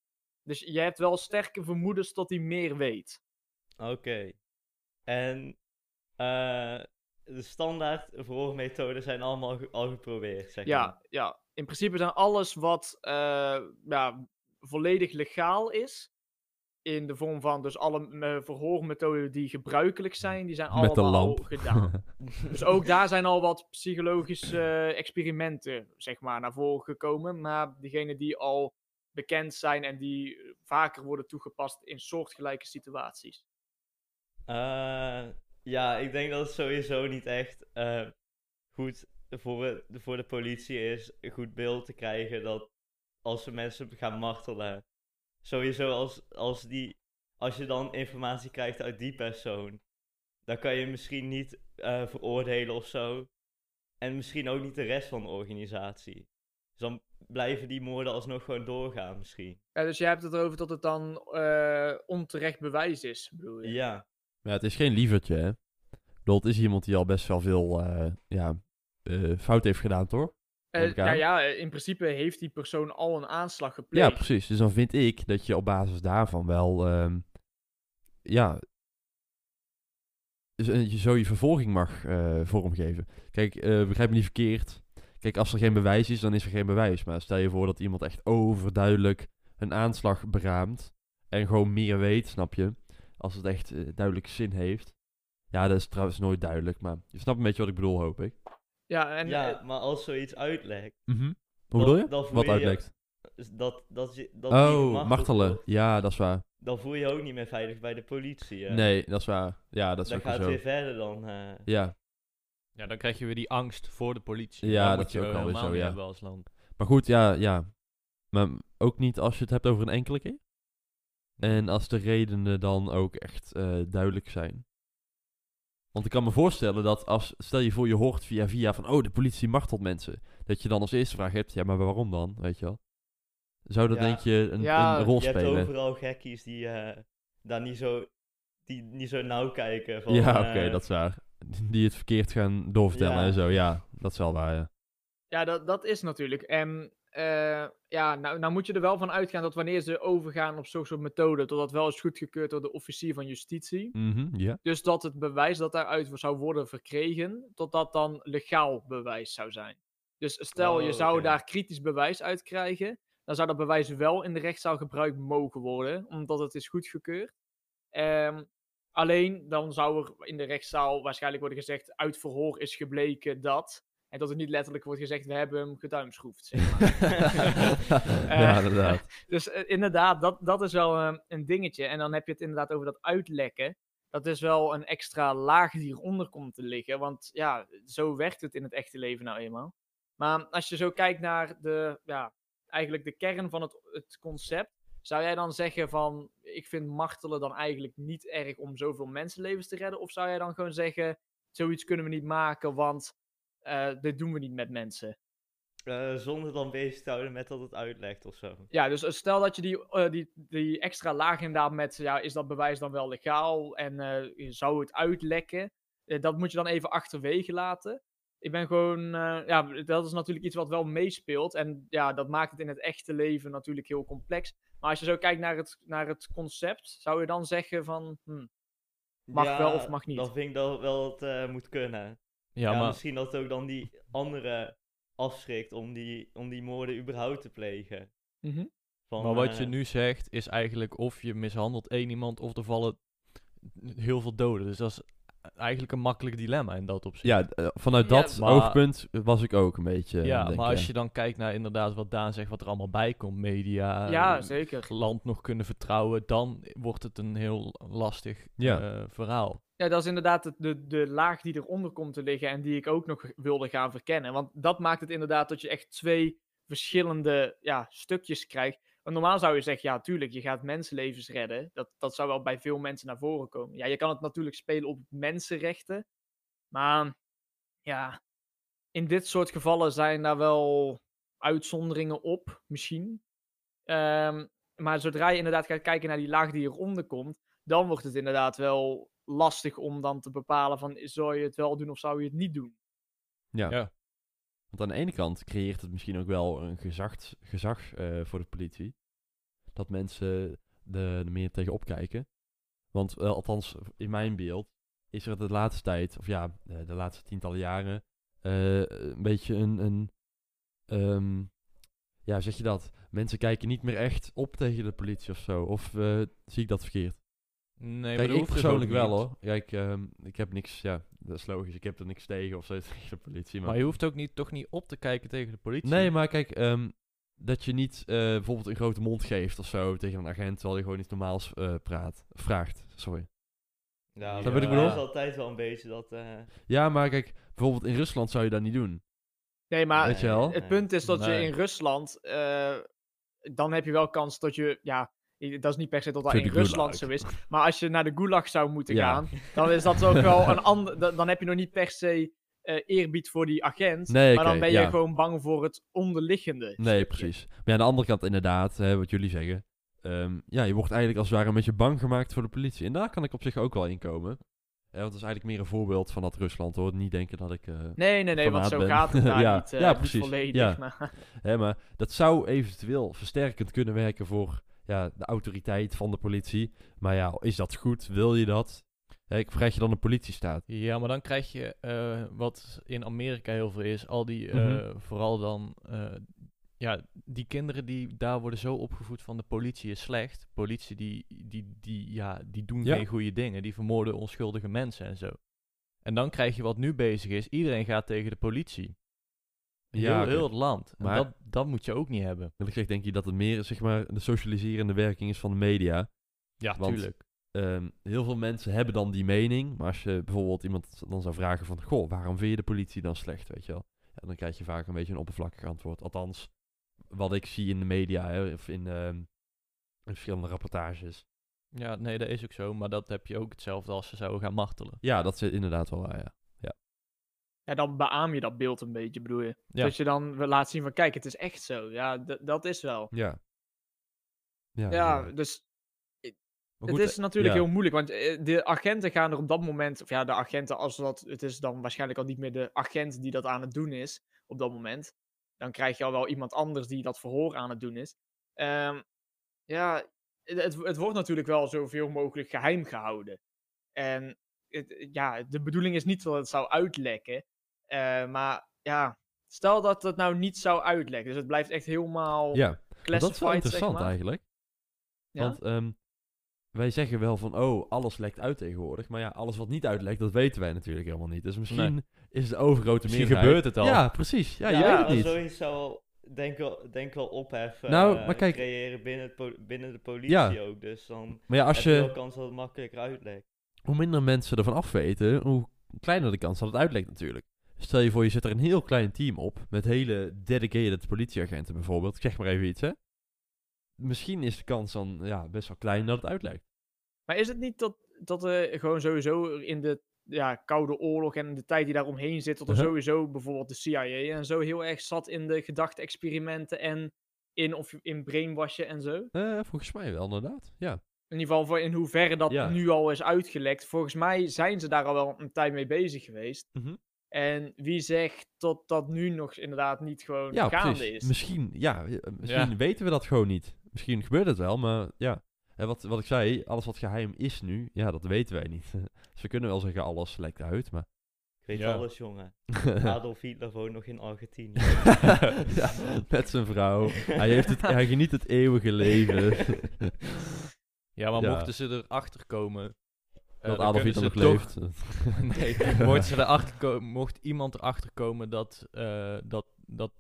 Speaker 4: Dus je hebt wel sterke vermoedens dat hij meer weet.
Speaker 3: Oké. En eh, de standaard verhoormethoden zijn allemaal al geprobeerd, zeg maar.
Speaker 4: Ja, ja, in principe zijn alles wat eh, ja, volledig legaal is. In de vorm van dus alle eh, verhoormethoden die gebruikelijk zijn, die zijn
Speaker 1: Met de
Speaker 4: allemaal al
Speaker 1: lamp.
Speaker 4: gedaan. dus ook daar zijn al wat psychologische eh, experimenten, zeg maar, naar voren gekomen. Maar diegenen die al bekend zijn en die vaker worden toegepast in soortgelijke situaties.
Speaker 3: Eh, ja, ik denk dat het sowieso niet echt eh, goed voor, voor de politie is een goed beeld te krijgen dat als ze mensen gaan martelen, sowieso als, als, die, als je dan informatie krijgt uit die persoon, dan kan je misschien niet eh, veroordelen of zo. En misschien ook niet de rest van de organisatie. Dus dan blijven die moorden alsnog gewoon doorgaan misschien.
Speaker 4: Ja, dus je hebt het erover dat het dan eh, onterecht bewijs is, bedoel je?
Speaker 3: Ja,
Speaker 1: Ja, het is geen lievertje, hè. Het is iemand die al best wel veel eh, ja, eh, fout heeft gedaan, toch?
Speaker 4: Eh, nou ja, in principe heeft die persoon al een aanslag gepleegd.
Speaker 1: Ja, precies. Dus dan vind ik dat je op basis daarvan wel, ehm, ja, z- je zo je vervolging mag eh, vormgeven. Kijk, eh, begrijp me niet verkeerd. Kijk, als er geen bewijs is, dan is er geen bewijs. Maar stel je voor dat iemand echt overduidelijk een aanslag beraamt en gewoon meer weet, snap je? Als het echt eh, duidelijk zin heeft. Ja, dat is trouwens nooit duidelijk, maar je snapt een beetje wat ik bedoel, hoop ik.
Speaker 4: Ja, en
Speaker 3: ja
Speaker 4: eh,
Speaker 3: maar als zoiets uitlekt,
Speaker 1: Hoe
Speaker 3: Dan-
Speaker 1: bedoel je?
Speaker 3: dan
Speaker 1: Wat
Speaker 3: je je-
Speaker 1: uitlekt?
Speaker 3: dat, dat, je, dat
Speaker 1: Oh, martelen. Ja, dat is waar.
Speaker 3: dan voel je je ook niet meer veilig bij de politie. hè.
Speaker 1: Nee, dat is waar. Ja, dat is
Speaker 3: dan
Speaker 1: ook
Speaker 3: gaat het
Speaker 1: zo.
Speaker 3: weer verder dan. eh,
Speaker 1: Ja,
Speaker 2: Ja, dan krijg je weer die angst voor de politie.
Speaker 1: Ja,
Speaker 2: Dat
Speaker 1: dat
Speaker 2: moet je
Speaker 1: is ook wel zo, ja.
Speaker 2: hebben als land.
Speaker 1: maar goed, ja, ja. Maar ook niet als je het hebt over een enkele keer. En als de redenen dan ook echt eh, duidelijk zijn. Want ik kan me voorstellen dat als, stel je voor je hoort via via van, oh, de politie martelt mensen. Dat je dan als eerste vraag hebt, ja, maar waarom dan, weet je wel? Zou dat
Speaker 3: Ja.
Speaker 1: denk je een,
Speaker 4: Ja,
Speaker 1: een rol
Speaker 3: je hebt
Speaker 1: spelen?
Speaker 3: overal gekkies die eh, daar niet zo, die niet zo nauw kijken. Van,
Speaker 1: ja,
Speaker 3: eh,
Speaker 1: oké, dat is waar. Die het verkeerd gaan doorvertellen
Speaker 3: Ja.
Speaker 1: en zo, ja. Dat is wel waar, ja.
Speaker 4: ja, dat, dat is natuurlijk. En eh, ja, nou, nou moet je er wel van uitgaan dat wanneer ze overgaan op zo'n soort methode, dat dat wel is goedgekeurd door de officier van justitie.
Speaker 1: Ja.
Speaker 4: Dus dat het bewijs dat daaruit zou worden verkregen, tot dat dan legaal bewijs zou zijn. Dus stel je
Speaker 3: Oh,
Speaker 4: zou daar kritisch bewijs uit krijgen, dan zou dat bewijs wel in de rechtszaal gebruikt mogen worden, omdat het is goedgekeurd. Ehm, alleen dan zou er in de rechtszaal waarschijnlijk worden gezegd, uit verhoor is gebleken dat. En dat er niet letterlijk wordt gezegd, we hebben hem geduimschroefd. Zeg maar.
Speaker 1: ja,
Speaker 4: Eh,
Speaker 1: inderdaad.
Speaker 4: Dus eh, inderdaad, dat, dat is wel eh, een dingetje. En dan heb je het inderdaad over dat uitlekken. Dat is wel een extra laag die eronder komt te liggen. Want ja, zo werkt het in het echte leven nou eenmaal. Maar als je zo kijkt naar de, ja, eigenlijk de kern van het, het concept. Zou jij dan zeggen van, ik vind martelen dan eigenlijk niet erg om zoveel mensenlevens te redden? Of zou jij dan gewoon zeggen, zoiets kunnen we niet maken, want eh, dit doen we niet met mensen?
Speaker 3: Eh, zonder dan bezig te houden met dat het uitlegt of zo.
Speaker 4: Ja, dus eh, stel dat je die, die, die extra laag inderdaad met, ja, is dat bewijs dan wel legaal en zou het uitlekken? Dat moet je dan even achterwege laten. Ik ben gewoon, ja, dat is natuurlijk iets wat wel meespeelt. En ja, dat maakt het in het echte leven natuurlijk heel complex. Maar als je zo kijkt naar het, naar het concept, zou je dan zeggen van, hm, Mag wel of mag niet?
Speaker 3: Dan vind ik dat wel het moet kunnen.
Speaker 2: Ja,
Speaker 3: Ja,
Speaker 2: maar
Speaker 3: misschien dat het ook dan die andere afschrikt om die, om die moorden überhaupt te plegen.
Speaker 4: mhm.
Speaker 3: Van,
Speaker 2: Maar wat je
Speaker 3: eh,
Speaker 2: nu zegt is eigenlijk of je mishandelt één iemand of er vallen heel veel doden. Dus dat is eigenlijk een makkelijk dilemma in dat opzicht.
Speaker 1: Ja, eh, vanuit
Speaker 4: Ja,
Speaker 1: dat
Speaker 2: maar-
Speaker 1: oogpunt was ik ook een beetje.
Speaker 2: Ja, maar als je dan kijkt naar inderdaad wat Daan zegt, wat er allemaal bij komt, media,
Speaker 4: ja,
Speaker 2: eh,
Speaker 4: zeker.
Speaker 2: land nog kunnen vertrouwen, dan wordt het een heel lastig
Speaker 1: Ja.
Speaker 2: verhaal.
Speaker 4: Ja, dat is inderdaad de, de laag die eronder komt te liggen en die ik ook nog wilde gaan verkennen. Want dat maakt het inderdaad dat je echt twee verschillende ja, stukjes krijgt. Want normaal zou je zeggen, ja, tuurlijk, je gaat mensenlevens redden. Dat, dat zou wel bij veel mensen naar voren komen. Ja, je kan het natuurlijk spelen op mensenrechten. Maar ja, in dit soort gevallen zijn daar wel uitzonderingen op, misschien. Ehm, maar zodra je inderdaad gaat kijken naar die laag die eronder komt, dan wordt het inderdaad wel lastig om dan te bepalen van, zou je het wel doen of zou je het niet doen?
Speaker 1: Ja.
Speaker 2: Ja.
Speaker 1: Want aan de ene kant creëert het misschien ook wel een gezag, gezag eh, voor de politie. Dat mensen er er meer tegenop kijken. Want eh, althans, in mijn beeld is er de laatste tijd, of ja, de laatste tientallen jaren, eh, een beetje een, een ehm, ja, zeg je dat? Mensen kijken niet meer echt op tegen de politie of zo. Of zie ik dat verkeerd?
Speaker 2: Nee,
Speaker 1: Kijk,
Speaker 2: dat
Speaker 1: ik
Speaker 2: hoeft dus
Speaker 1: persoonlijk wel
Speaker 2: niet.
Speaker 1: hoor. Kijk, ehm, ik heb niks, ja, dat is logisch. Ik heb er niks tegen of zo tegen de politie.
Speaker 2: Maar je hoeft ook niet, toch niet op te kijken tegen de politie.
Speaker 1: Nee, maar kijk, ehm, dat je niet eh, bijvoorbeeld een grote mond geeft of zo tegen een agent, terwijl je gewoon iets normaals eh, praat. Vraagt, sorry.
Speaker 3: Ja,
Speaker 1: ik
Speaker 3: er
Speaker 1: bedoel?
Speaker 3: is altijd wel een beetje dat... eh,
Speaker 1: Ja, maar kijk, bijvoorbeeld in Rusland zou je dat niet doen.
Speaker 4: Nee, maar
Speaker 1: Weet je wel?
Speaker 4: het punt is dat je in Rusland, eh, dan heb je wel kans dat je, ja, dat is niet per se dat dat in Rusland zo is. Maar als je naar de gulag zou moeten
Speaker 1: Ja.
Speaker 4: gaan, dan is dat ook wel een ander, dan, heb je nog niet per se eh, eerbied voor die agent.
Speaker 1: Nee,
Speaker 4: maar dan ben je
Speaker 1: ja.
Speaker 4: gewoon bang voor het onderliggende.
Speaker 1: Nee,
Speaker 4: stukje.
Speaker 1: precies. Maar ja, aan de andere kant inderdaad, hè, wat jullie zeggen. ehm, ja, je wordt eigenlijk als het ware een beetje bang gemaakt voor de politie. En daar kan ik op zich ook wel in komen. Want dat is eigenlijk meer een voorbeeld van dat Rusland hoor. Niet denken dat ik... eh,
Speaker 4: Nee, nee, nee, want zo
Speaker 1: ben.
Speaker 4: gaat het daar
Speaker 1: Ja,
Speaker 4: niet, eh,
Speaker 1: ja,
Speaker 4: niet
Speaker 1: precies.
Speaker 4: volledig.
Speaker 1: Ja.
Speaker 4: Maar,
Speaker 1: Hè, maar dat zou eventueel versterkend kunnen werken voor ja, de autoriteit van de politie. Maar ja, is dat goed? Wil je dat? Hè, ik krijg je dan een politiestaat.
Speaker 2: Ja, maar dan krijg je eh, wat in Amerika heel veel is. Al die, eh,
Speaker 1: Mhm.
Speaker 2: vooral dan, eh, ja, die kinderen die daar worden zo opgevoed van de politie is slecht. Politie die, die, die, ja, die doen
Speaker 1: Ja.
Speaker 2: geen goede dingen. Die vermoorden onschuldige mensen en zo. En dan krijg je wat nu bezig is. Iedereen gaat tegen de politie.
Speaker 1: Ja,
Speaker 2: heel, heel het land. En
Speaker 1: Maar-
Speaker 2: dat, dat moet je ook niet hebben.
Speaker 1: Wil ik zeg, denk je dat het meer zeg maar, de socialiserende werking is van de media?
Speaker 2: Ja,
Speaker 1: Want-
Speaker 2: tuurlijk.
Speaker 1: Ehm, heel veel mensen hebben dan die mening. Maar als je bijvoorbeeld iemand dan zou vragen van... Goh, waarom vind je de politie dan slecht, weet je wel? Ja, dan krijg je vaak een beetje een oppervlakkig antwoord. Althans, wat ik zie in de media hè, of in, ehm, in verschillende rapportages.
Speaker 2: Ja, nee, dat is ook zo. Maar dat heb je ook hetzelfde als ze zouden gaan martelen.
Speaker 1: Ja, dat is inderdaad wel waar, ja.
Speaker 4: Ja, dan beaam je dat beeld een beetje, bedoel je?
Speaker 2: Ja.
Speaker 4: Dat je dan laten zien van, kijk, het is echt zo. Ja, dat is wel.
Speaker 1: Ja. Ja,
Speaker 4: dus het is natuurlijk heel moeilijk, want eh, de agenten gaan er op dat moment, of ja, de agenten, als dat, het is dan waarschijnlijk al niet meer de agent die dat aan het doen is op dat moment. dan krijg je al wel iemand anders die dat verhoor aan het doen is. Ehm, ja, het, het, het wordt natuurlijk wel zoveel mogelijk geheim gehouden. En het- ja, de bedoeling is niet dat het zou uitlekken. Eh, maar ja, stel dat het nou niet zou uitlekken. Dus het blijft echt helemaal
Speaker 1: Ja, dat is wel
Speaker 4: zeg
Speaker 1: interessant
Speaker 4: maar.
Speaker 1: eigenlijk.
Speaker 4: Ja?
Speaker 1: Want ehm, wij zeggen wel van, oh, alles lekt uit tegenwoordig. Maar ja, alles wat niet uitlekt, dat weten wij natuurlijk helemaal niet. Dus misschien is de overgrote
Speaker 2: Misschien
Speaker 1: meerderheid...
Speaker 2: gebeurt het al.
Speaker 1: Ja, precies. Ja, je
Speaker 3: Ja,
Speaker 1: weet het niet.
Speaker 3: zoiets zou denk, wel, denk wel opheffen
Speaker 1: Nou,
Speaker 3: eh,
Speaker 1: maar kijk-
Speaker 3: creëren binnen, het binnen de politie
Speaker 1: Ja.
Speaker 3: ook. Dus dan
Speaker 1: Maar ja, als
Speaker 3: heb je wel
Speaker 1: je,
Speaker 3: kans dat het makkelijker uitlekt.
Speaker 1: hoe minder mensen ervan afweten, hoe kleiner de kans dat het uitlekt natuurlijk. Stel je voor, je zet er een heel klein team op, met hele dedicated politieagenten bijvoorbeeld. Ik zeg maar even iets, hè. Misschien is de kans dan ja, best wel klein dat het uitlekt.
Speaker 4: Maar is het niet dat, dat er gewoon sowieso in de ja, Koude Oorlog en de tijd die daar omheen zit, dat er
Speaker 1: Uh-huh.
Speaker 4: sowieso bijvoorbeeld de CIA en zo heel erg zat in de gedachte-experimenten en in, of in brainwashen en zo?
Speaker 1: Eh, volgens mij wel, inderdaad. Ja.
Speaker 4: In ieder geval voor in hoeverre dat
Speaker 1: Ja.
Speaker 4: nu al is uitgelekt. Volgens mij zijn ze daar al wel een tijd mee bezig geweest.
Speaker 1: Mhm.
Speaker 4: En wie zegt dat dat nu nog inderdaad niet gewoon
Speaker 1: Ja,
Speaker 4: gaande
Speaker 1: precies.
Speaker 4: is?
Speaker 1: Misschien, ja, eh, misschien
Speaker 2: Ja.
Speaker 1: weten we dat gewoon niet. Misschien gebeurt het wel, maar ja. En wat, wat ik zei, alles wat geheim is nu, ja, dat weten wij niet. dus we kunnen wel zeggen, alles lekt uit, maar...
Speaker 3: Ik weet
Speaker 2: Ja.
Speaker 3: alles, jongen. Adolf Hitler woont nog in Argentinië.
Speaker 1: ja, met zijn vrouw. Hij, heeft het, hij geniet het eeuwige leven.
Speaker 2: Ja, maar
Speaker 1: Ja.
Speaker 2: mochten ze erachter komen... eh,
Speaker 1: dat Adolf Hitler nog leeft.
Speaker 2: nee, mocht, ze erachter komen, mocht iemand erachter komen dat, eh, dat, dat,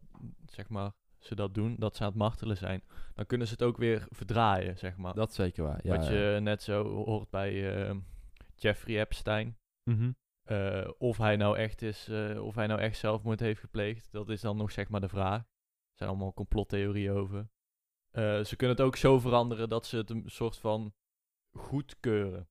Speaker 2: zeg maar, ze dat doen, dat ze aan het martelen zijn, dan kunnen ze het ook weer verdraaien, zeg maar.
Speaker 1: Dat is zeker waar, ja.
Speaker 2: Wat
Speaker 1: ja.
Speaker 2: je net zo hoort bij eh, Jeffrey Epstein.
Speaker 1: Mhm.
Speaker 2: Eh, of hij nou echt is, of hij nou echt zelfmoord heeft gepleegd, dat is dan nog zeg maar de vraag. Er zijn allemaal complottheorieën over. Ze kunnen het ook zo veranderen dat ze het een soort van goedkeuren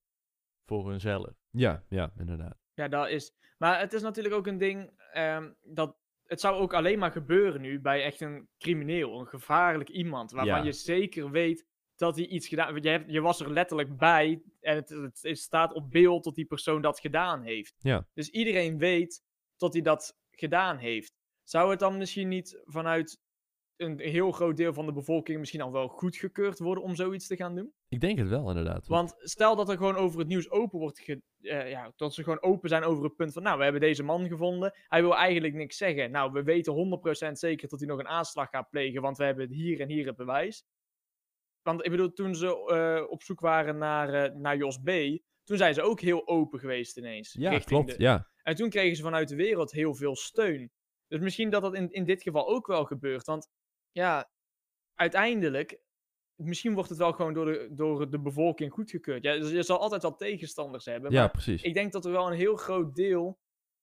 Speaker 2: voor hunzelf.
Speaker 1: Ja, ja, inderdaad.
Speaker 4: Ja, dat is. Maar het is natuurlijk ook een ding ehm, dat. Het zou ook alleen maar gebeuren nu bij echt een crimineel, een gevaarlijk iemand. Waarvan
Speaker 1: Ja.
Speaker 4: je zeker weet dat hij iets gedaan je, hebt, je was er letterlijk bij en het, het, het staat op beeld dat die persoon dat gedaan heeft.
Speaker 1: Ja.
Speaker 4: Dus iedereen weet dat hij dat gedaan heeft. Zou het dan misschien niet vanuit een heel groot deel van de bevolking misschien al wel goedgekeurd worden om zoiets te gaan doen?
Speaker 1: Ik denk het wel, inderdaad.
Speaker 4: Want stel dat er gewoon over het nieuws open wordt ge eh, ja, dat ze gewoon open zijn over het punt van, nou, we hebben deze man gevonden. Hij wil eigenlijk niks zeggen. Nou, we weten 100% zeker dat hij nog een aanslag gaat plegen, want we hebben hier en hier het bewijs. Want ik bedoel, toen ze eh, op zoek waren naar, eh, naar Jos B., toen zijn ze ook heel open geweest ineens.
Speaker 1: ja, klopt,
Speaker 4: de-
Speaker 1: ja.
Speaker 4: En toen kregen ze vanuit de wereld heel veel steun. Dus misschien dat dat in, in dit geval ook wel gebeurt. Want ja, uiteindelijk, misschien wordt het wel gewoon door de, door de bevolking goedgekeurd. Ja, dus je zal altijd wel tegenstanders hebben.
Speaker 1: Ja,
Speaker 4: maar
Speaker 1: precies.
Speaker 4: ik denk dat er wel een heel groot deel.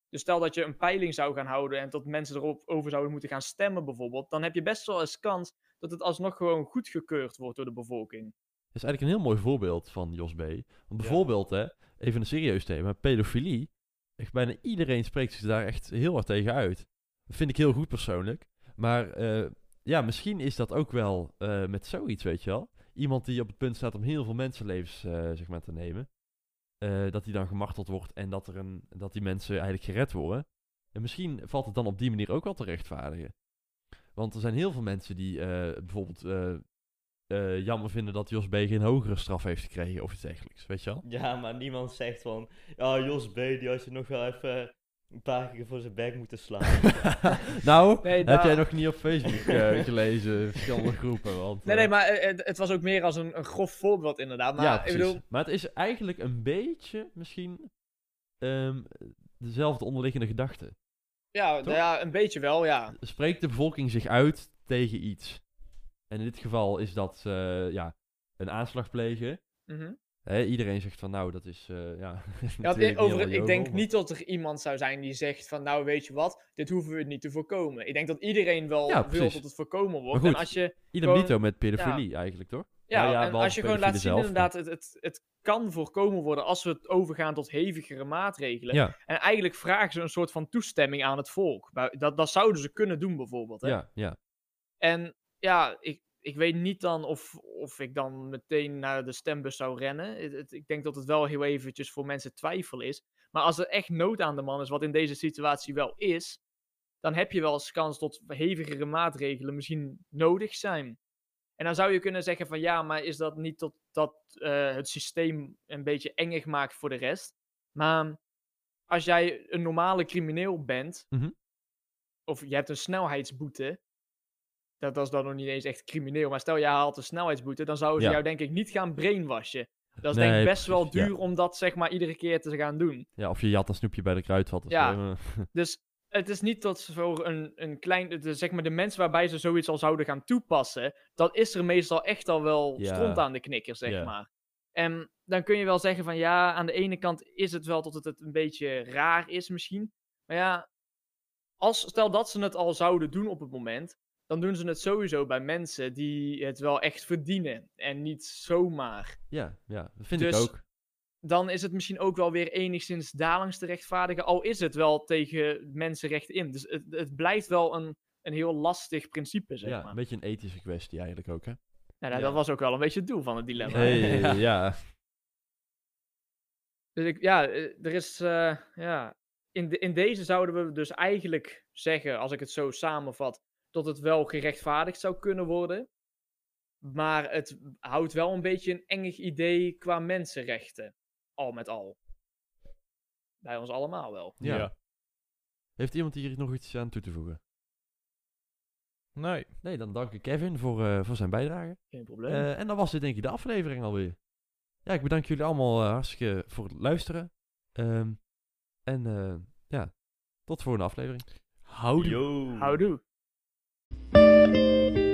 Speaker 4: Dus stel dat je een peiling zou gaan houden en dat mensen erop over zouden moeten gaan stemmen, bijvoorbeeld. Dan heb je best wel eens kans dat het alsnog gewoon goedgekeurd wordt door de bevolking.
Speaker 1: Dat is eigenlijk een heel mooi voorbeeld van Jos B. Want bijvoorbeeld, hè, even een serieus thema, pedofilie. Echt bijna iedereen spreekt zich daar echt heel hard tegen uit. Dat vind ik heel goed persoonlijk. Maar eh, ja, misschien is dat ook wel eh, met zoiets, weet je wel. Iemand die op het punt staat om heel veel mensenlevens eh, zeg maar, te nemen. eh, dat die dan gemarteld wordt en dat, er een, dat die mensen eigenlijk gered worden. En misschien valt het dan op die manier ook wel te rechtvaardigen. Want er zijn heel veel mensen die bijvoorbeeld jammer vinden dat Jos B. geen hogere straf heeft gekregen of iets dergelijks, weet je wel?
Speaker 3: Ja, maar niemand zegt van... Ja, Jos B, die had je nog wel even een paar keer voor zijn bek moeten slaan.
Speaker 1: nou,
Speaker 4: Nee,
Speaker 1: heb
Speaker 4: daar-
Speaker 1: jij nog niet op Facebook eh, gelezen, verschillende groepen, want...
Speaker 4: Nee,
Speaker 1: eh,
Speaker 4: nee, maar eh, het, het was ook meer als een, een grof voorbeeld, inderdaad. Maar
Speaker 1: ja,
Speaker 4: ik bedoel,
Speaker 1: Maar het is eigenlijk een beetje, misschien, ehm, dezelfde onderliggende gedachte.
Speaker 4: ja, nou ja, een beetje wel, ja.
Speaker 1: Spreekt de bevolking zich uit tegen iets? En in dit geval is dat, eh, ja, een aanslag plegen.
Speaker 4: Mhm.
Speaker 1: Iedereen zegt van, nou, dat is, eh, ja...
Speaker 4: Ja, over, ik denk
Speaker 1: maar-
Speaker 4: niet dat er iemand zou zijn die zegt van, nou weet je wat, dit hoeven we niet te voorkomen. Ik denk dat iedereen wel
Speaker 1: Ja,
Speaker 4: wil dat het voorkomen wordt.
Speaker 1: goed,
Speaker 4: en als je,
Speaker 1: Idem
Speaker 4: gewoon-
Speaker 1: dito met pedofilie eigenlijk, toch?
Speaker 4: ja,
Speaker 1: Nou ja,
Speaker 4: en als je gewoon laat zien
Speaker 1: zelf,
Speaker 4: inderdaad, het, het, het kan voorkomen worden als we het overgaan tot hevigere maatregelen.
Speaker 1: Ja,
Speaker 4: En eigenlijk vragen ze een soort van toestemming aan het volk. Dat zouden ze kunnen doen bijvoorbeeld. Hè?
Speaker 1: ja, ja.
Speaker 4: En ja, ik, ik weet niet dan of, of ik dan meteen naar de stembus zou rennen. Het- het- ik denk dat het wel heel eventjes voor mensen twijfel is. Maar als er echt nood aan de man is, wat in deze situatie wel is, dan heb je wel eens kans tot hevigere maatregelen misschien nodig zijn. En dan zou je kunnen zeggen van ja, maar is dat niet tot dat eh, het systeem een beetje engig maakt voor de rest? Maar als jij een normale crimineel bent,
Speaker 1: Mhm.
Speaker 4: of je hebt een snelheidsboete, dat, is dan nog niet eens echt crimineel, maar stel je haalt een snelheidsboete, dan zouden ze
Speaker 1: Ja.
Speaker 4: jou denk ik niet gaan brainwashen. Dat is denk ik best wel
Speaker 1: ja.
Speaker 4: duur om dat zeg maar iedere keer te gaan doen.
Speaker 1: Ja, of je jat een snoepje bij de kruidvat of
Speaker 4: Ja.
Speaker 1: zo.
Speaker 4: Dus het is niet dat ze voor een, een klein, de, zeg maar de mensen waarbij ze zoiets al zouden gaan toepassen, dat is er meestal echt al wel
Speaker 1: Ja.
Speaker 4: stront aan de knikker, zeg maar. En dan kun je wel zeggen van ja, aan de ene kant is het wel dat het, het een beetje raar is misschien. Maar ja, als, stel dat ze het al zouden doen op het moment, dan doen ze het sowieso bij mensen die het wel echt verdienen. En niet zomaar.
Speaker 1: ja, ja, dat vind
Speaker 4: Dus-
Speaker 1: ik ook.
Speaker 4: Dan is het misschien ook wel weer enigszins dalings te rechtvaardigen. Al is het wel tegen mensenrechten in. Dus het, het blijft wel een, een heel lastig principe, zeg
Speaker 1: Ja,
Speaker 4: maar.
Speaker 1: een beetje een ethische kwestie eigenlijk ook, hè?
Speaker 4: Nou, nou,
Speaker 2: Ja.
Speaker 4: Dat was ook wel een beetje het doel van het dilemma.
Speaker 1: Hey,
Speaker 2: Ja.
Speaker 1: ja.
Speaker 4: Dus ik, ja, eh, er is, eh, ja, in, de, in deze zouden we dus eigenlijk zeggen, als ik het zo samenvat, dat het wel gerechtvaardigd zou kunnen worden. Maar het houdt wel een beetje een engig idee qua mensenrechten. Al met al. Bij ons allemaal wel.
Speaker 1: Ja. Heeft iemand hier nog iets aan toe te voegen?
Speaker 2: Nee.
Speaker 1: Nee, dan dank ik Kevin voor, eh, voor zijn bijdrage.
Speaker 4: Geen probleem.
Speaker 1: Eh, en dan was dit denk ik de aflevering alweer. Ja, ik bedank jullie allemaal eh, hartstikke voor het luisteren. Ehm, en eh, ja, tot de volgende aflevering.
Speaker 2: Houdoe.
Speaker 3: Yo.
Speaker 4: Houdoe. thank you